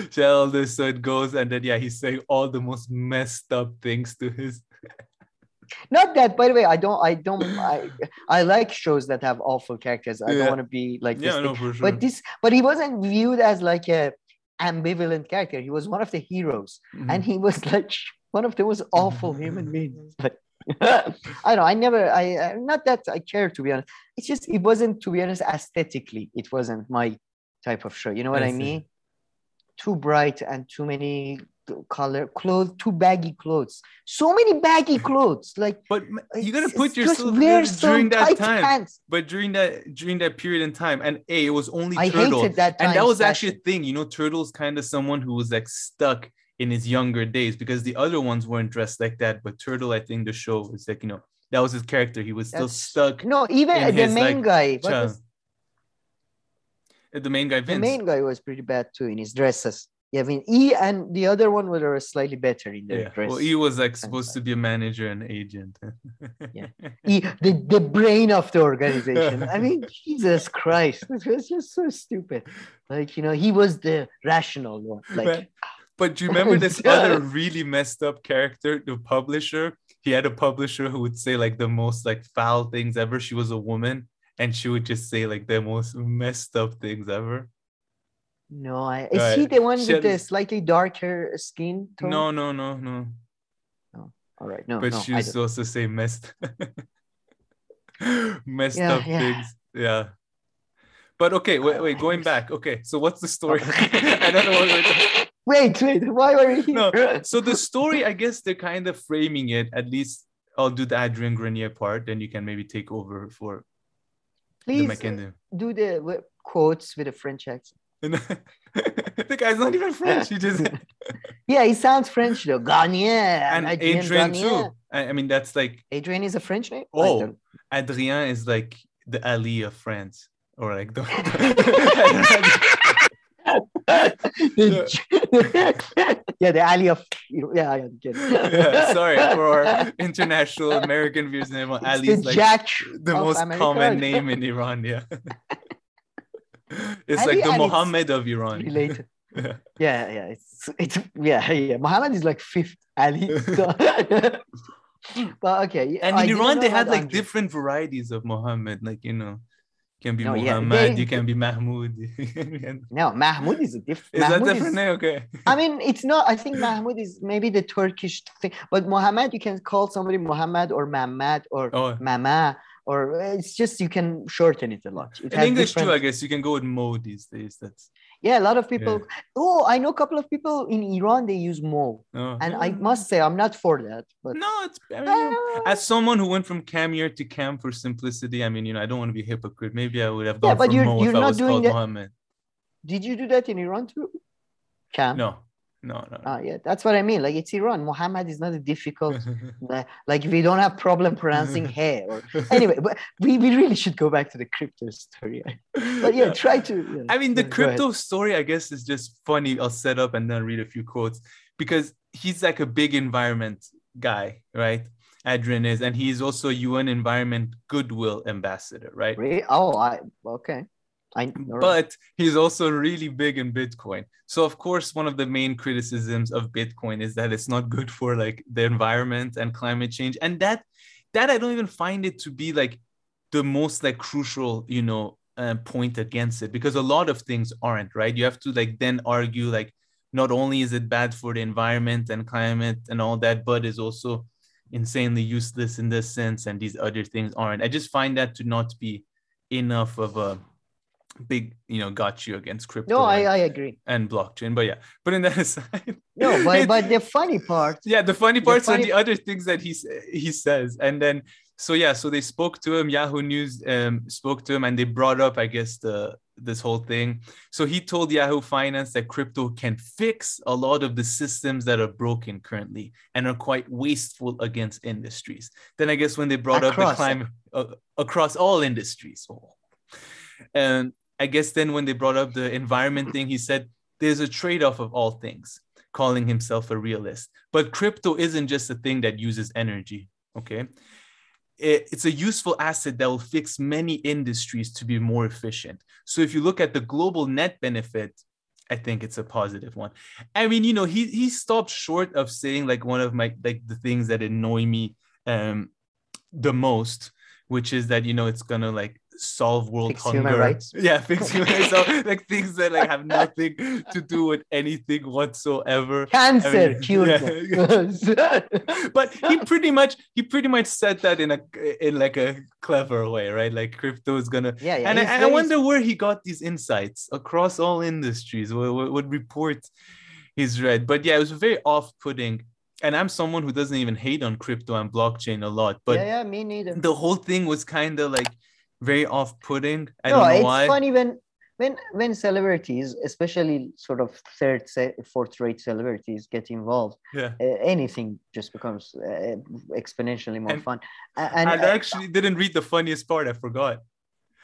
she all this so it goes, and then yeah, he's saying all the most messed up things to his not that by the way i don't i don't i i like shows that have awful characters i yeah. don't want to be like yeah, no, for sure. but this but he wasn't viewed as like a ambivalent character he was one of the heroes mm-hmm. and he was [LAUGHS] like one of the most awful human [LAUGHS] beings like [LAUGHS] I don't know. I never. I uh, not that I care to be honest. It's just it wasn't to be honest aesthetically. It wasn't my type of show. You know what I, I mean? Too bright and too many color clothes, too baggy clothes. So many baggy [LAUGHS] clothes. Like, but you gotta put yourself there during that time. Pants. But during that during that period in time, and a it was only I Turtle, hated that and that was actually a thing. You know, Turtle's kind of someone who was like stuck in his younger days because the other ones weren't dressed like that. But Turtle, I think the show was like you know that was his character. He was still That's, stuck. No, even the his, main like, guy. Was, the main guy, Vince. The main guy was pretty bad too in his dresses. Yeah, I mean E and the other one were slightly better in their yeah. dress. Well, E was like supposed to be a manager and agent. yeah, [LAUGHS] E, the, the brain of the organization. I mean, [LAUGHS] Jesus Christ, it was just so stupid. Like you know, he was the rational one. Like, but, but do you [LAUGHS] remember this other really messed up character, the publisher? He had a publisher who would say like the most like foul things ever. She was a woman, and she would just say like the most messed up things ever. No, I, is right. he the one with the slightly darker skin tone? No, no, no, no. No. All right. No. But no, she used also say messed [LAUGHS] messed yeah, up yeah. things. Yeah. But okay, wait, wait, going back. Okay, so what's the story? I don't know Wait, wait, why were you here? No, so the story, I guess they're kind of framing it, at least I'll do the Adrian Grenier part, then you can maybe take over for Please uh, the do the quotes with a French accent. [LAUGHS] the guy's not even French. He just [LAUGHS] yeah, he sounds French though. Garnier and Adrian, Adrian too. I, mean, that's like Adrian is a French name. Oh, Adrien is like the Ali of France, or like the. [LAUGHS] yeah, the Ali of yeah, I get yeah, sorry for our international American viewers. Ali is like Jack the most America. common name in Iran. Yeah. It's like the Muhammad of Iran. Related. yeah. [LAUGHS] yeah, yeah. It's it's yeah, yeah. Muhammad is like fifth Ali. [LAUGHS] [LAUGHS] but okay. And in Iran they had like Andrew. different varieties of Muhammad, like you know. You can be no, Muhammad, yeah, they, you can be Mahmoud. no, Mahmoud is a different. Is Mahmoud that different? Is, okay. I mean, it's not. I think Mahmoud is maybe the Turkish thing, but Muhammad, you can call somebody Muhammad or Muhammad or oh. Mama or it's just you can shorten it a lot. It in English different... too, I guess you can go with mo these days. That's yeah, a lot of people. Yeah. Oh, I know a couple of people in Iran. They use mo, oh. and I must say I'm not for that. But no, it's I mean, uh, as someone who went from cam here to Kam for simplicity. I mean, you know, I don't want to be a hypocrite. Maybe I would have gone yeah, but you're, mo you're if not I was doing called that. Muhammad. Did you do that in Iran too? Kam? No, no, no. Ah, yeah, that's what I mean. Like it's Iran. Muhammad is not a difficult. [LAUGHS] like we don't have problem pronouncing [LAUGHS] hair. Or, anyway, but we, we really should go back to the crypto story. but yeah, try to. Yeah. I mean, the yeah, crypto story, I guess, is just funny. I'll set up and then read a few quotes because he's like a big environment guy, right? Adrian is, and he's also UN Environment Goodwill Ambassador, right? Really? Oh, I okay. I, but he's also really big in Bitcoin. So of course, one of the main criticisms of Bitcoin is that it's not good for like the environment and climate change. And that that I don't even find it to be like the most like crucial, you know, uh, point against it because a lot of things aren't right. You have to like then argue like not only is it bad for the environment and climate and all that, but is also insanely useless in this sense, and these other things aren't. I just find that to not be enough of a big you know got you against crypto no i, I agree. and blockchain but yeah. But in that [LAUGHS] aside no but, but the funny part yeah the funny parts the funny... are the other things that he he says and then so yeah so they spoke to him yahoo news um, spoke to him and they brought up i guess the this whole thing. So he told yahoo finance that crypto can fix a lot of the systems that are broken currently and are quite wasteful against industries. Then i guess when they brought across up the climate uh, across all industries. Oh. and I guess then when they brought up the environment thing, he said there's a trade-off of all things, calling himself a realist. But crypto isn't just a thing that uses energy. Okay. it's a useful asset that will fix many industries to be more efficient. So if you look at the global net benefit, I think it's a positive one. I mean, you know, he he stopped short of saying like one of my like the things that annoy me um the most, which is that you know it's gonna like solve world fix hunger. rights. [LAUGHS] Yeah, fix human rights. So, like things that like have nothing to do with anything whatsoever. Cancer I mean, [LAUGHS] yeah. but he pretty much he pretty much said that in a in like a clever way, right? Like crypto is gonna. Yeah, yeah. And, I, and I, wonder where he got these insights across all industries. What, what, what report he's read, but yeah, it was very off-putting and I'm someone who doesn't even hate on crypto and blockchain a lot, but yeah, yeah me neither. The whole thing was kind of like very off-putting. I no, don't know it's why. funny when when when celebrities, especially sort of third, fourth rate celebrities, get involved. Yeah. Uh, anything just becomes uh, exponentially more and, fun. And, and I actually didn't read the funniest part. I forgot.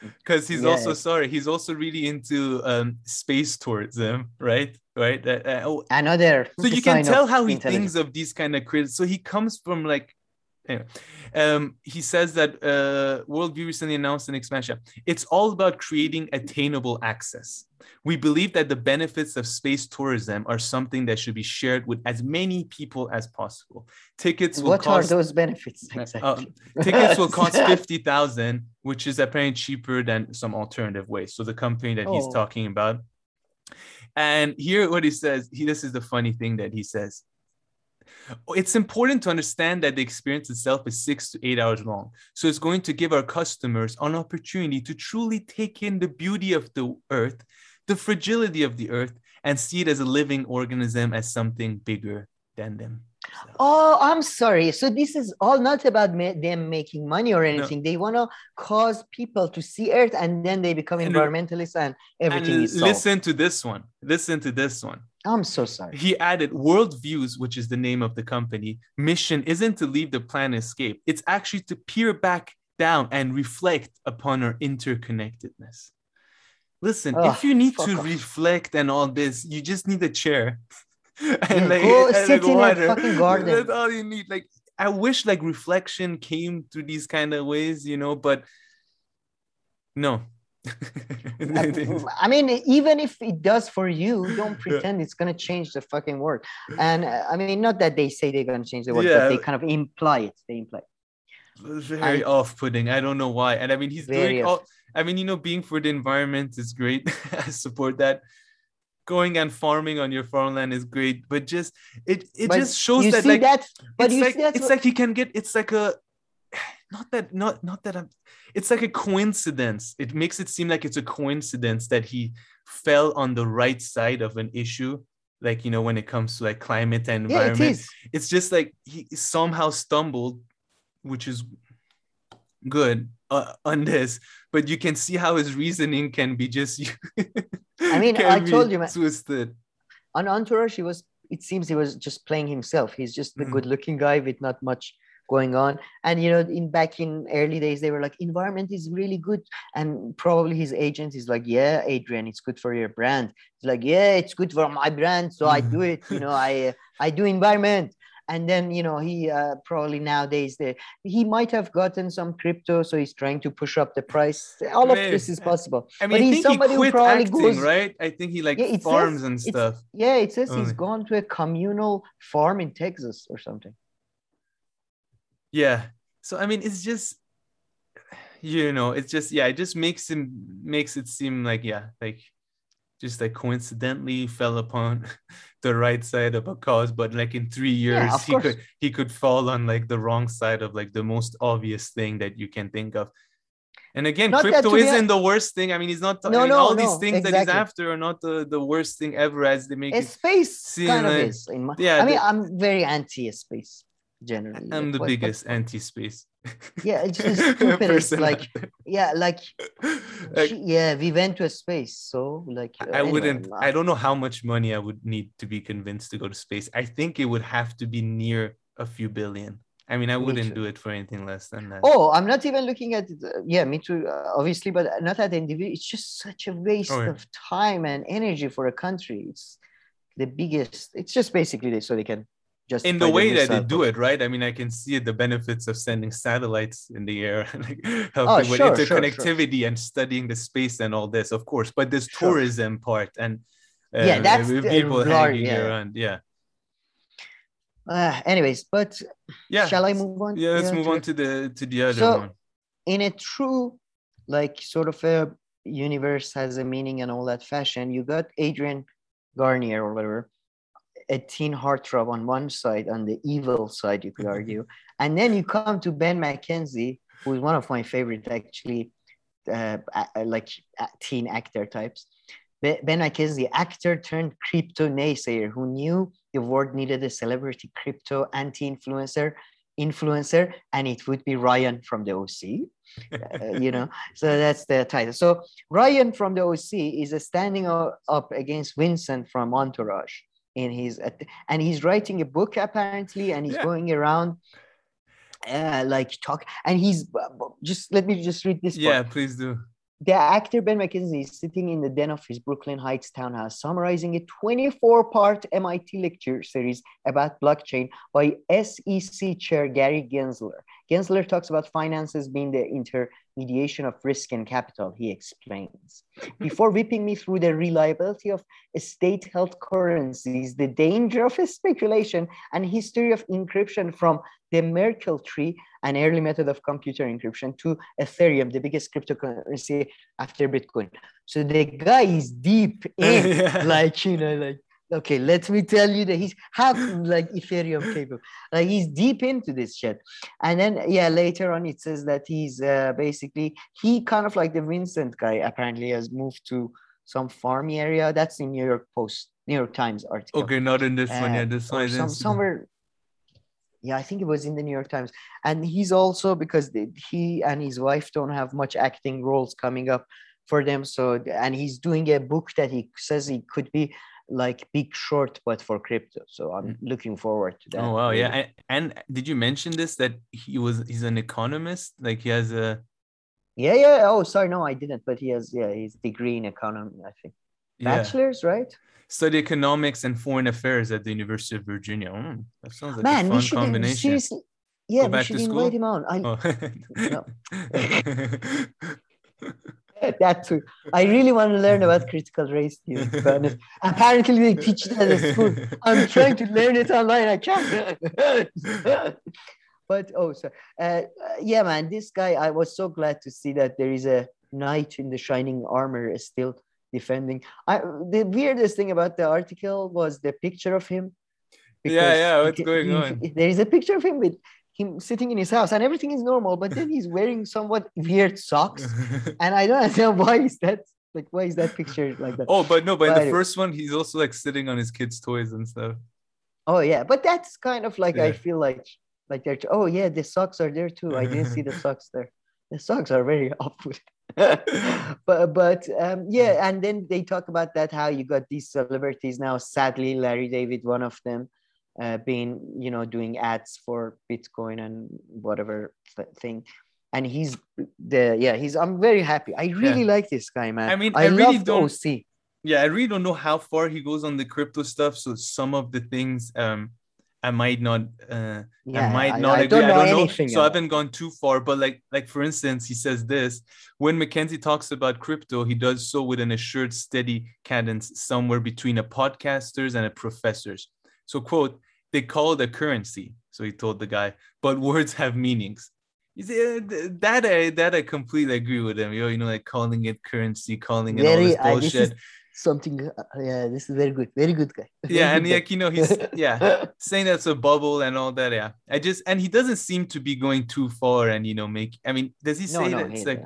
Because he's yeah. also sorry, he's also really into um, space tourism, right? Right. Uh oh. Another. So you can tell how he thinks of these kind of critics. So he comes from like anyway, um, he says that uh, Worldview recently announced an expansion. It's all about creating attainable access. We believe that the benefits of space tourism are something that should be shared with as many people as possible. Tickets will what cost, are those benefits uh, exactly? Uh, [LAUGHS] tickets will [LAUGHS] cost fifty thousand, which is apparently cheaper than some alternative ways. So the company that oh. he's talking about. And here, what he says, he this is the funny thing that he says it's important to understand that the experience itself is six to eight hours long. So it's going to give our customers an opportunity to truly take in the beauty of the earth, the fragility of the earth, and see it as a living organism as something bigger than them. So. Oh, I'm sorry. So this is all not about ma- them making money or anything. No. They want to cause people to see Earth, and then they become and environmentalists, and everything and is solved. Listen to this one. Listen to this one. I'm so sorry. He added Worldviews, which is the name of the company. Mission isn't to leave the planet escape, it's actually to peer back down and reflect upon our interconnectedness. Listen, oh, if you need to off. reflect and all this, you just need a chair. [LAUGHS] and like, go and sit like in water. fucking garden. That's all you need. Like, I wish like reflection came through these kind of ways, you know, but no, [LAUGHS] I mean, even if it does for you, don't pretend it's gonna change the fucking world. And uh, I mean, not that they say they're gonna change the world, yeah. but they kind of imply it. They imply. Very off-putting. I don't know why. And I mean, he's doing all. I mean, you know, being for the environment is great. [LAUGHS] I support that. Going and farming on your farmland is great, but just it it but just shows that like that, but it's like it's what... like he can get it's like a not that not not that I'm it's like a coincidence. It makes it seem like it's a coincidence that he fell on the right side of an issue like you know when it comes to like climate and environment yeah, it it's just like he somehow stumbled which is good uh, on this but you can see how his reasoning can be just [LAUGHS] i mean i told you man, twisted. On entourage he was it seems he was just playing himself. He's just the mm. good looking guy with not much going on. And you know in back in early days they were like environment is really good. And probably his agent is like yeah adrian it's good for your brand. It's like yeah it's good for my brand so i do it you know i [LAUGHS] i do environment. And then you know he uh, probably nowadays the he might have gotten some crypto so he's trying to push up the price. All Maybe. of this is possible. I mean but I he's somebody he who probably acting, goes right? I think he like yeah, farms says, and stuff. yeah it says Only. he's gone to a communal farm in texas or something yeah. So i mean it's just you know it's just yeah it just makes him makes it seem like yeah like just like coincidentally fell upon [LAUGHS] the right side of a cause but like in three years yeah, he course. could he could fall on like the wrong side of like the most obvious thing that you can think of. And again not crypto isn't a... the worst thing. I mean he's not no, I mean, no, all no, these things exactly. that he's after are not the, the worst thing ever as they make a space kind like, of is my, yeah i mean the, i'm very anti space generally. I'm the biggest but, anti-space. Yeah, it's just [LAUGHS] stupid. it's like yeah, like, [LAUGHS] like, yeah, we went to a space, so like I anyway, wouldn't. I don't know how much money I would need to be convinced to go to space. I think it would have to be near a few billion. I mean, I wouldn't do it for anything less than that. Oh, I'm not even looking at it. Yeah, me too, uh, obviously, but not at the individual. It's just such a waste oh, yeah. of time and energy for a country. It's the biggest. It's just basically so they can just in the way that they do it right? I mean i can see the benefits of sending satellites in the air [LAUGHS] like helping oh, with interconnectivity sure, sure. and studying the space and all this of course but this tourism part and uh, yeah that's people hanging yeah. around yeah. Uh, anyways but yeah. shall i move on yeah let's move on to the to the other so, one. in a true like sort of a universe has a meaning and all that fashion you got adrian Garnier or whatever a teen heartthrob on one side, on the evil side, you could argue. and then you come to Ben McKenzie, who is one of my favorite, actually, uh, like teen actor types. Ben McKenzie, actor turned crypto naysayer who knew the world needed a celebrity crypto anti-influencer influencer and it would be ryan from the oc uh, you know [LAUGHS] so that's the title so ryan from the oc is standing up against vincent from entourage in his and he's writing a book apparently and he's yeah. going around uh, like talk and he's just let me just read this yeah part. please do the actor Ben McKenzie is sitting in the den of his Brooklyn Heights townhouse, summarizing a 24 part MIT lecture series about blockchain by SEC Chair Gary Gensler. Gensler talks about finances being the intermediation of risk and capital, he explains. [LAUGHS] Before whipping me through the reliability of state held currencies, the danger of speculation, and history of encryption from the Merkle tree, an early method of computer encryption, to Ethereum, the biggest cryptocurrency after Bitcoin. So the guy is deep in, [LAUGHS] like, you know, like okay, let me tell you that he's half like Ethereum [LAUGHS] capable. Like he's deep into this shit. And then yeah, later on it says that he's uh, basically he kind of like the Vincent guy apparently has moved to some farmy area. That's in New York Post, New York Times article. Okay, not in this uh, one. Yeah, this one some, somewhere. Yeah, I think it was in the New York Times. And he's also because he and his wife don't have much acting roles coming up for them. So and he's doing a book that he says he could be like big short but for crypto. So i'm mm. looking forward to that. Oh wow. Yeah. And, and, did you mention this that he was he's an economist? Like he has a yeah yeah. Oh sorry. No i didn't. But he has yeah his degree in economy i think. Bachelor's yeah. right? Study economics and foreign affairs at the university of virginia. Mm, that sounds like Man, a fun should, combination. seriously, yeah Go we should invite him on. I, oh. [LAUGHS] [LAUGHS] [LAUGHS] [LAUGHS] that too. I really want to learn about critical race theory. But apparently, they teach that at school. I'm trying to learn it online. I can't. [LAUGHS] but oh, so uh, yeah, man, this guy. I was so glad to see that there is a knight in the shining armor still defending. I, the weirdest thing about the article was the picture of him. Yeah, yeah. What's going on? There is a picture of him with him sitting in his house and everything is normal, but then he's wearing somewhat weird socks. [LAUGHS] and I don't understand [LAUGHS] why is that like why is that picture like that? Oh, but no, but, but in the first one, he's also like sitting on his kids' toys and stuff. Oh yeah, but that's kind of like yeah. I feel like like they're oh yeah, the socks are there too. I didn't see the [LAUGHS] socks there. The socks are very awful. but but um, yeah, and then they talk about that how you got these celebrities now. Sadly, Larry David, one of them, uh, being you know doing ads for Bitcoin and whatever th- thing. And he's the yeah he's I'm very happy. I really yeah. like this guy, man. I mean, I, I really don't. see Yeah, I really don't know how far he goes on the crypto stuff. So some of the things um I might not uh yeah, I might not I, agree. I don't, I don't know. So I haven't gone too far. But like like for instance, he says this when McKenzie talks about crypto, he does so with an assured, steady cadence, somewhere between a podcaster's and a professor's. So quote, they call it a currency. So he told the guy, but words have meanings. You see, that I that I completely agree with him. You know, you know, like calling it currency, calling it Very, all this bullshit. Uh, something uh, yeah this is very good very good guy yeah and like you know he's yeah [LAUGHS] saying that's a bubble and all that yeah i just and he doesn't seem to be going too far and you know make i mean does he say no, that it's like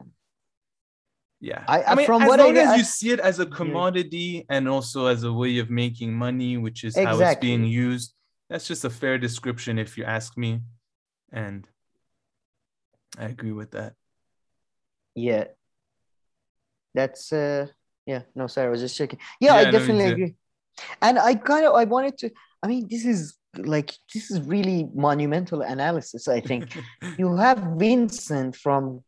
yeah I, I mean from as what long I, as you see it as a commodity yeah. and also as a way of making money which is exactly. how it's being used that's just a fair description if you ask me. And i agree with that. Yeah. That's uh yeah. No sorry i was just checking. Yeah, yeah i definitely no, agree. And i kind of i wanted to i mean this is like this is really monumental analysis i think. [LAUGHS] You have vincent from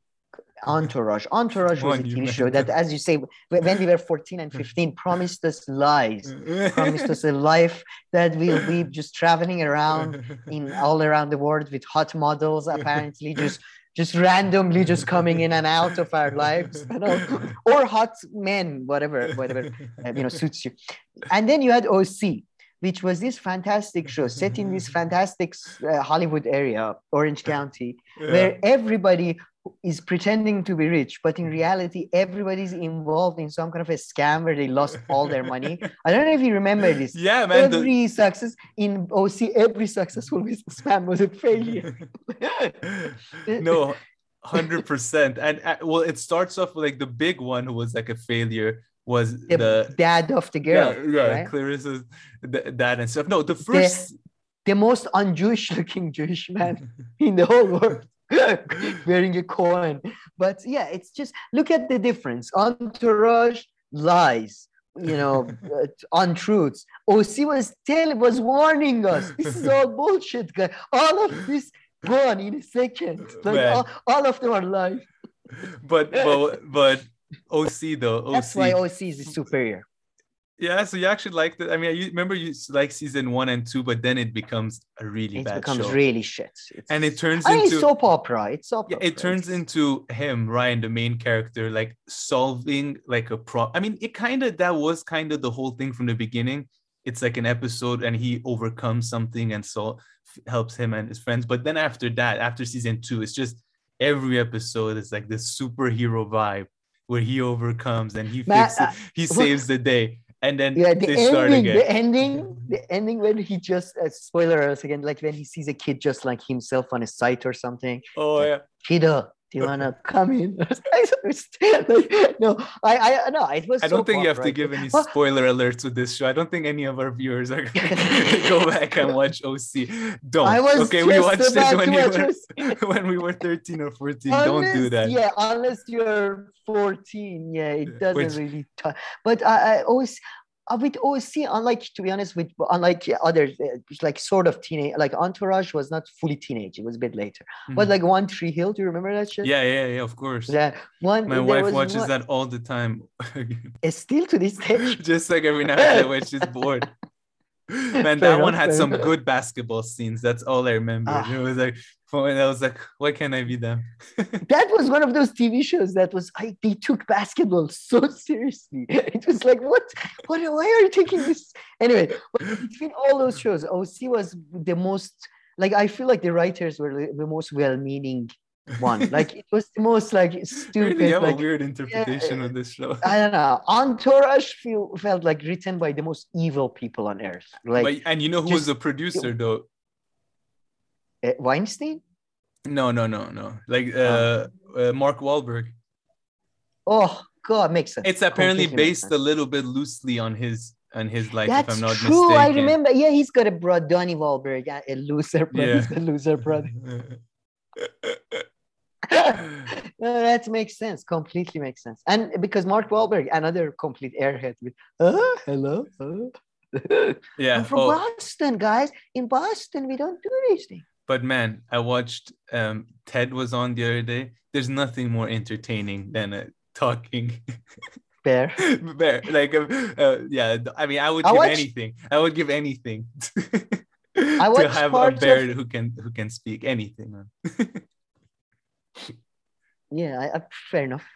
entourage. Entourage was a tv show that as you say when we were 14 and [LAUGHS] 15 promised us lies [LAUGHS] promised us a life that we'll be just traveling around in all around the world with hot models apparently just just randomly just coming in and out of our lives you know or hot men whatever whatever uh, you know suits you. And then you had oc which was this fantastic show set in this fantastic uh, hollywood area orange county yeah. where everybody is pretending to be rich, but in reality, everybody's involved in some kind of a scam where they lost all their money. I don't know if you remember this. [LAUGHS] Yeah, man. Every the... success in OC, every successful businessman was a failure. [LAUGHS] no, hundred percent. And uh, well, it starts off with like the big one who was like a failure was the, the dad of the girl. Yeah, yeah right? Clarissa's dad and stuff. No, the first. The, the most un-Jewish looking Jewish man [LAUGHS] in the whole world. [LAUGHS] wearing a coin. But yeah, it's just look at the difference. Entourage lies, you know, [LAUGHS] uh, untruths. OC was telling, was warning us. This is all [LAUGHS] bullshit, guy. All of this gone in a second. Like all, all, of them are lies. but but but OC though. OC. That's why OC is superior. Yeah, so you actually liked it. I mean, you remember you like season one and two, but then it becomes a really it bad It becomes show. really shit. It's, and it turns I mean, into soap opera. It's soap yeah, opera. It turns into him, Ryan, the main character, like solving like a problem. I mean, it kind of that was kind of the whole thing from the beginning. It's like an episode, and he overcomes something, and so helps him and his friends. But then after that, after season two, it's just every episode is like this superhero vibe where he overcomes and he fixes, uh, he saves the day and then yeah, the ending, the ending, the ending when he just uh, spoiler alert again, like when he sees a kid just like himself on a site or something. Oh like, yeah, kiddo, do you wanna [LAUGHS] come in? [LAUGHS] no, I, I, no, it was. I don't think you have right? to give any [LAUGHS] spoiler alerts with this show. I don't think any of our viewers are gonna go back and watch OC. Don't. I was okay. We watched it when, were, when we were thirteen or fourteen. Unless, don't do that. Yeah, unless you're 14 yeah it doesn't Which, really t- but I, I always with OC, unlike to be honest, with unlike other uh, like sort of teenage, like Entourage was not fully teenage; it was a bit later. Mm-hmm. But like One Tree Hill, do you remember that shit? Yeah, yeah, yeah. Of course. Yeah, one. My wife watches one, that all the time. [LAUGHS] still to this day. Just like every now and then when she's bored. [LAUGHS] [LAUGHS] Man, that one had some good basketball scenes. That's all I remember. Ah. It was like and I was like, why can't I be them? [LAUGHS] that was one of those TV shows that was I they took basketball [LAUGHS] so seriously. It was like, what? What? Why are you taking this? Anyway, between all those shows, OC was the most like I feel like the writers were the most well-meaning one. [LAUGHS] Like it was the most like stupid. Really have like, a weird interpretation yeah, of this show. I don't know. Entourage feel, felt like written by the most evil people on earth. Like, but, and you know who just, was the producer though? Uh, Weinstein? No, no, no, no. Like uh, oh. uh Mark Wahlberg. Oh God, makes sense. It's apparently Completely based a little bit loosely on his on his life. That's if I'm not true. Mistaken. I remember. Yeah, he's got a brother, Donnie Wahlberg, yeah, a loser brother. Yeah. [LAUGHS] He's a loser brother. [LAUGHS] no, that makes sense. Completely makes sense. And because Mark Wahlberg, another complete airhead with, oh, hello. yeah. I'm from oh. Boston, guys. In Boston, we don't do these things. But man, I watched um Ted was on the other day. There's nothing more entertaining than a talking [LAUGHS] bear. [LAUGHS] bear. Like uh, uh, yeah, I mean I would I give watched... anything. I would give anything. [LAUGHS] I to have a bear of... who can who can speak anything. Yeah, I, I, fair enough.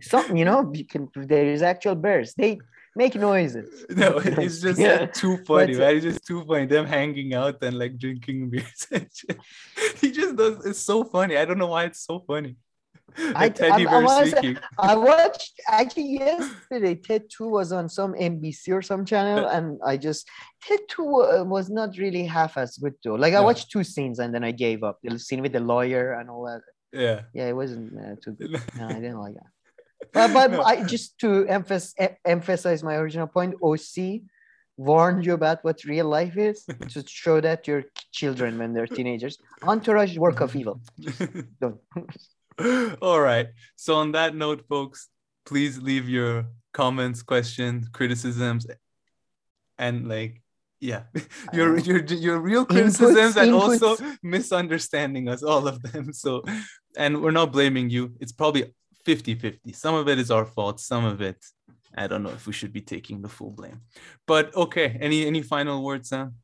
Something you know, you can. There is actual bears. They make noises. [LAUGHS] No, it's just uh, yeah. like, too funny, right? It's just too funny. Them hanging out and like drinking [LAUGHS] beers. he just does. It's so funny. I don't know why it's so funny. [LAUGHS] I, I, speaking. I watched actually yesterday. Ted Two was on some NBC or some channel, uh, and I just Ted Two uh, was not really half as good though. Like I watched two scenes and then I gave up. The scene with the lawyer and all that. Yeah. Yeah, it wasn't uh, too good. [LAUGHS] No, I didn't like that. But, but no. I just to emphasize emphasize my original point. OC warned you about what real life is [LAUGHS] to show that your children when they're teenagers. Entourage work of evil. [LAUGHS] don't. All right. So on that note, folks, please leave your comments, questions, criticisms, and like yeah [LAUGHS] your uh, your your real criticisms inputs, and inputs. also misunderstanding us all of them [LAUGHS] so and we're not blaming you it's probably 50 50 some of it is our fault some of it i don't know if we should be taking the full blame but okay any any final words sam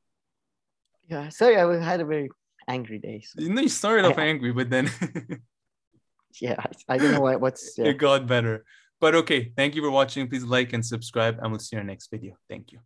yeah sorry i had a very angry day so. you know you started off [LAUGHS] angry but then yeah, I, I don't know what, what's. Yeah. It got better. But okay, thank you for watching. Please like and subscribe, and we'll see you in our next video. Thank you.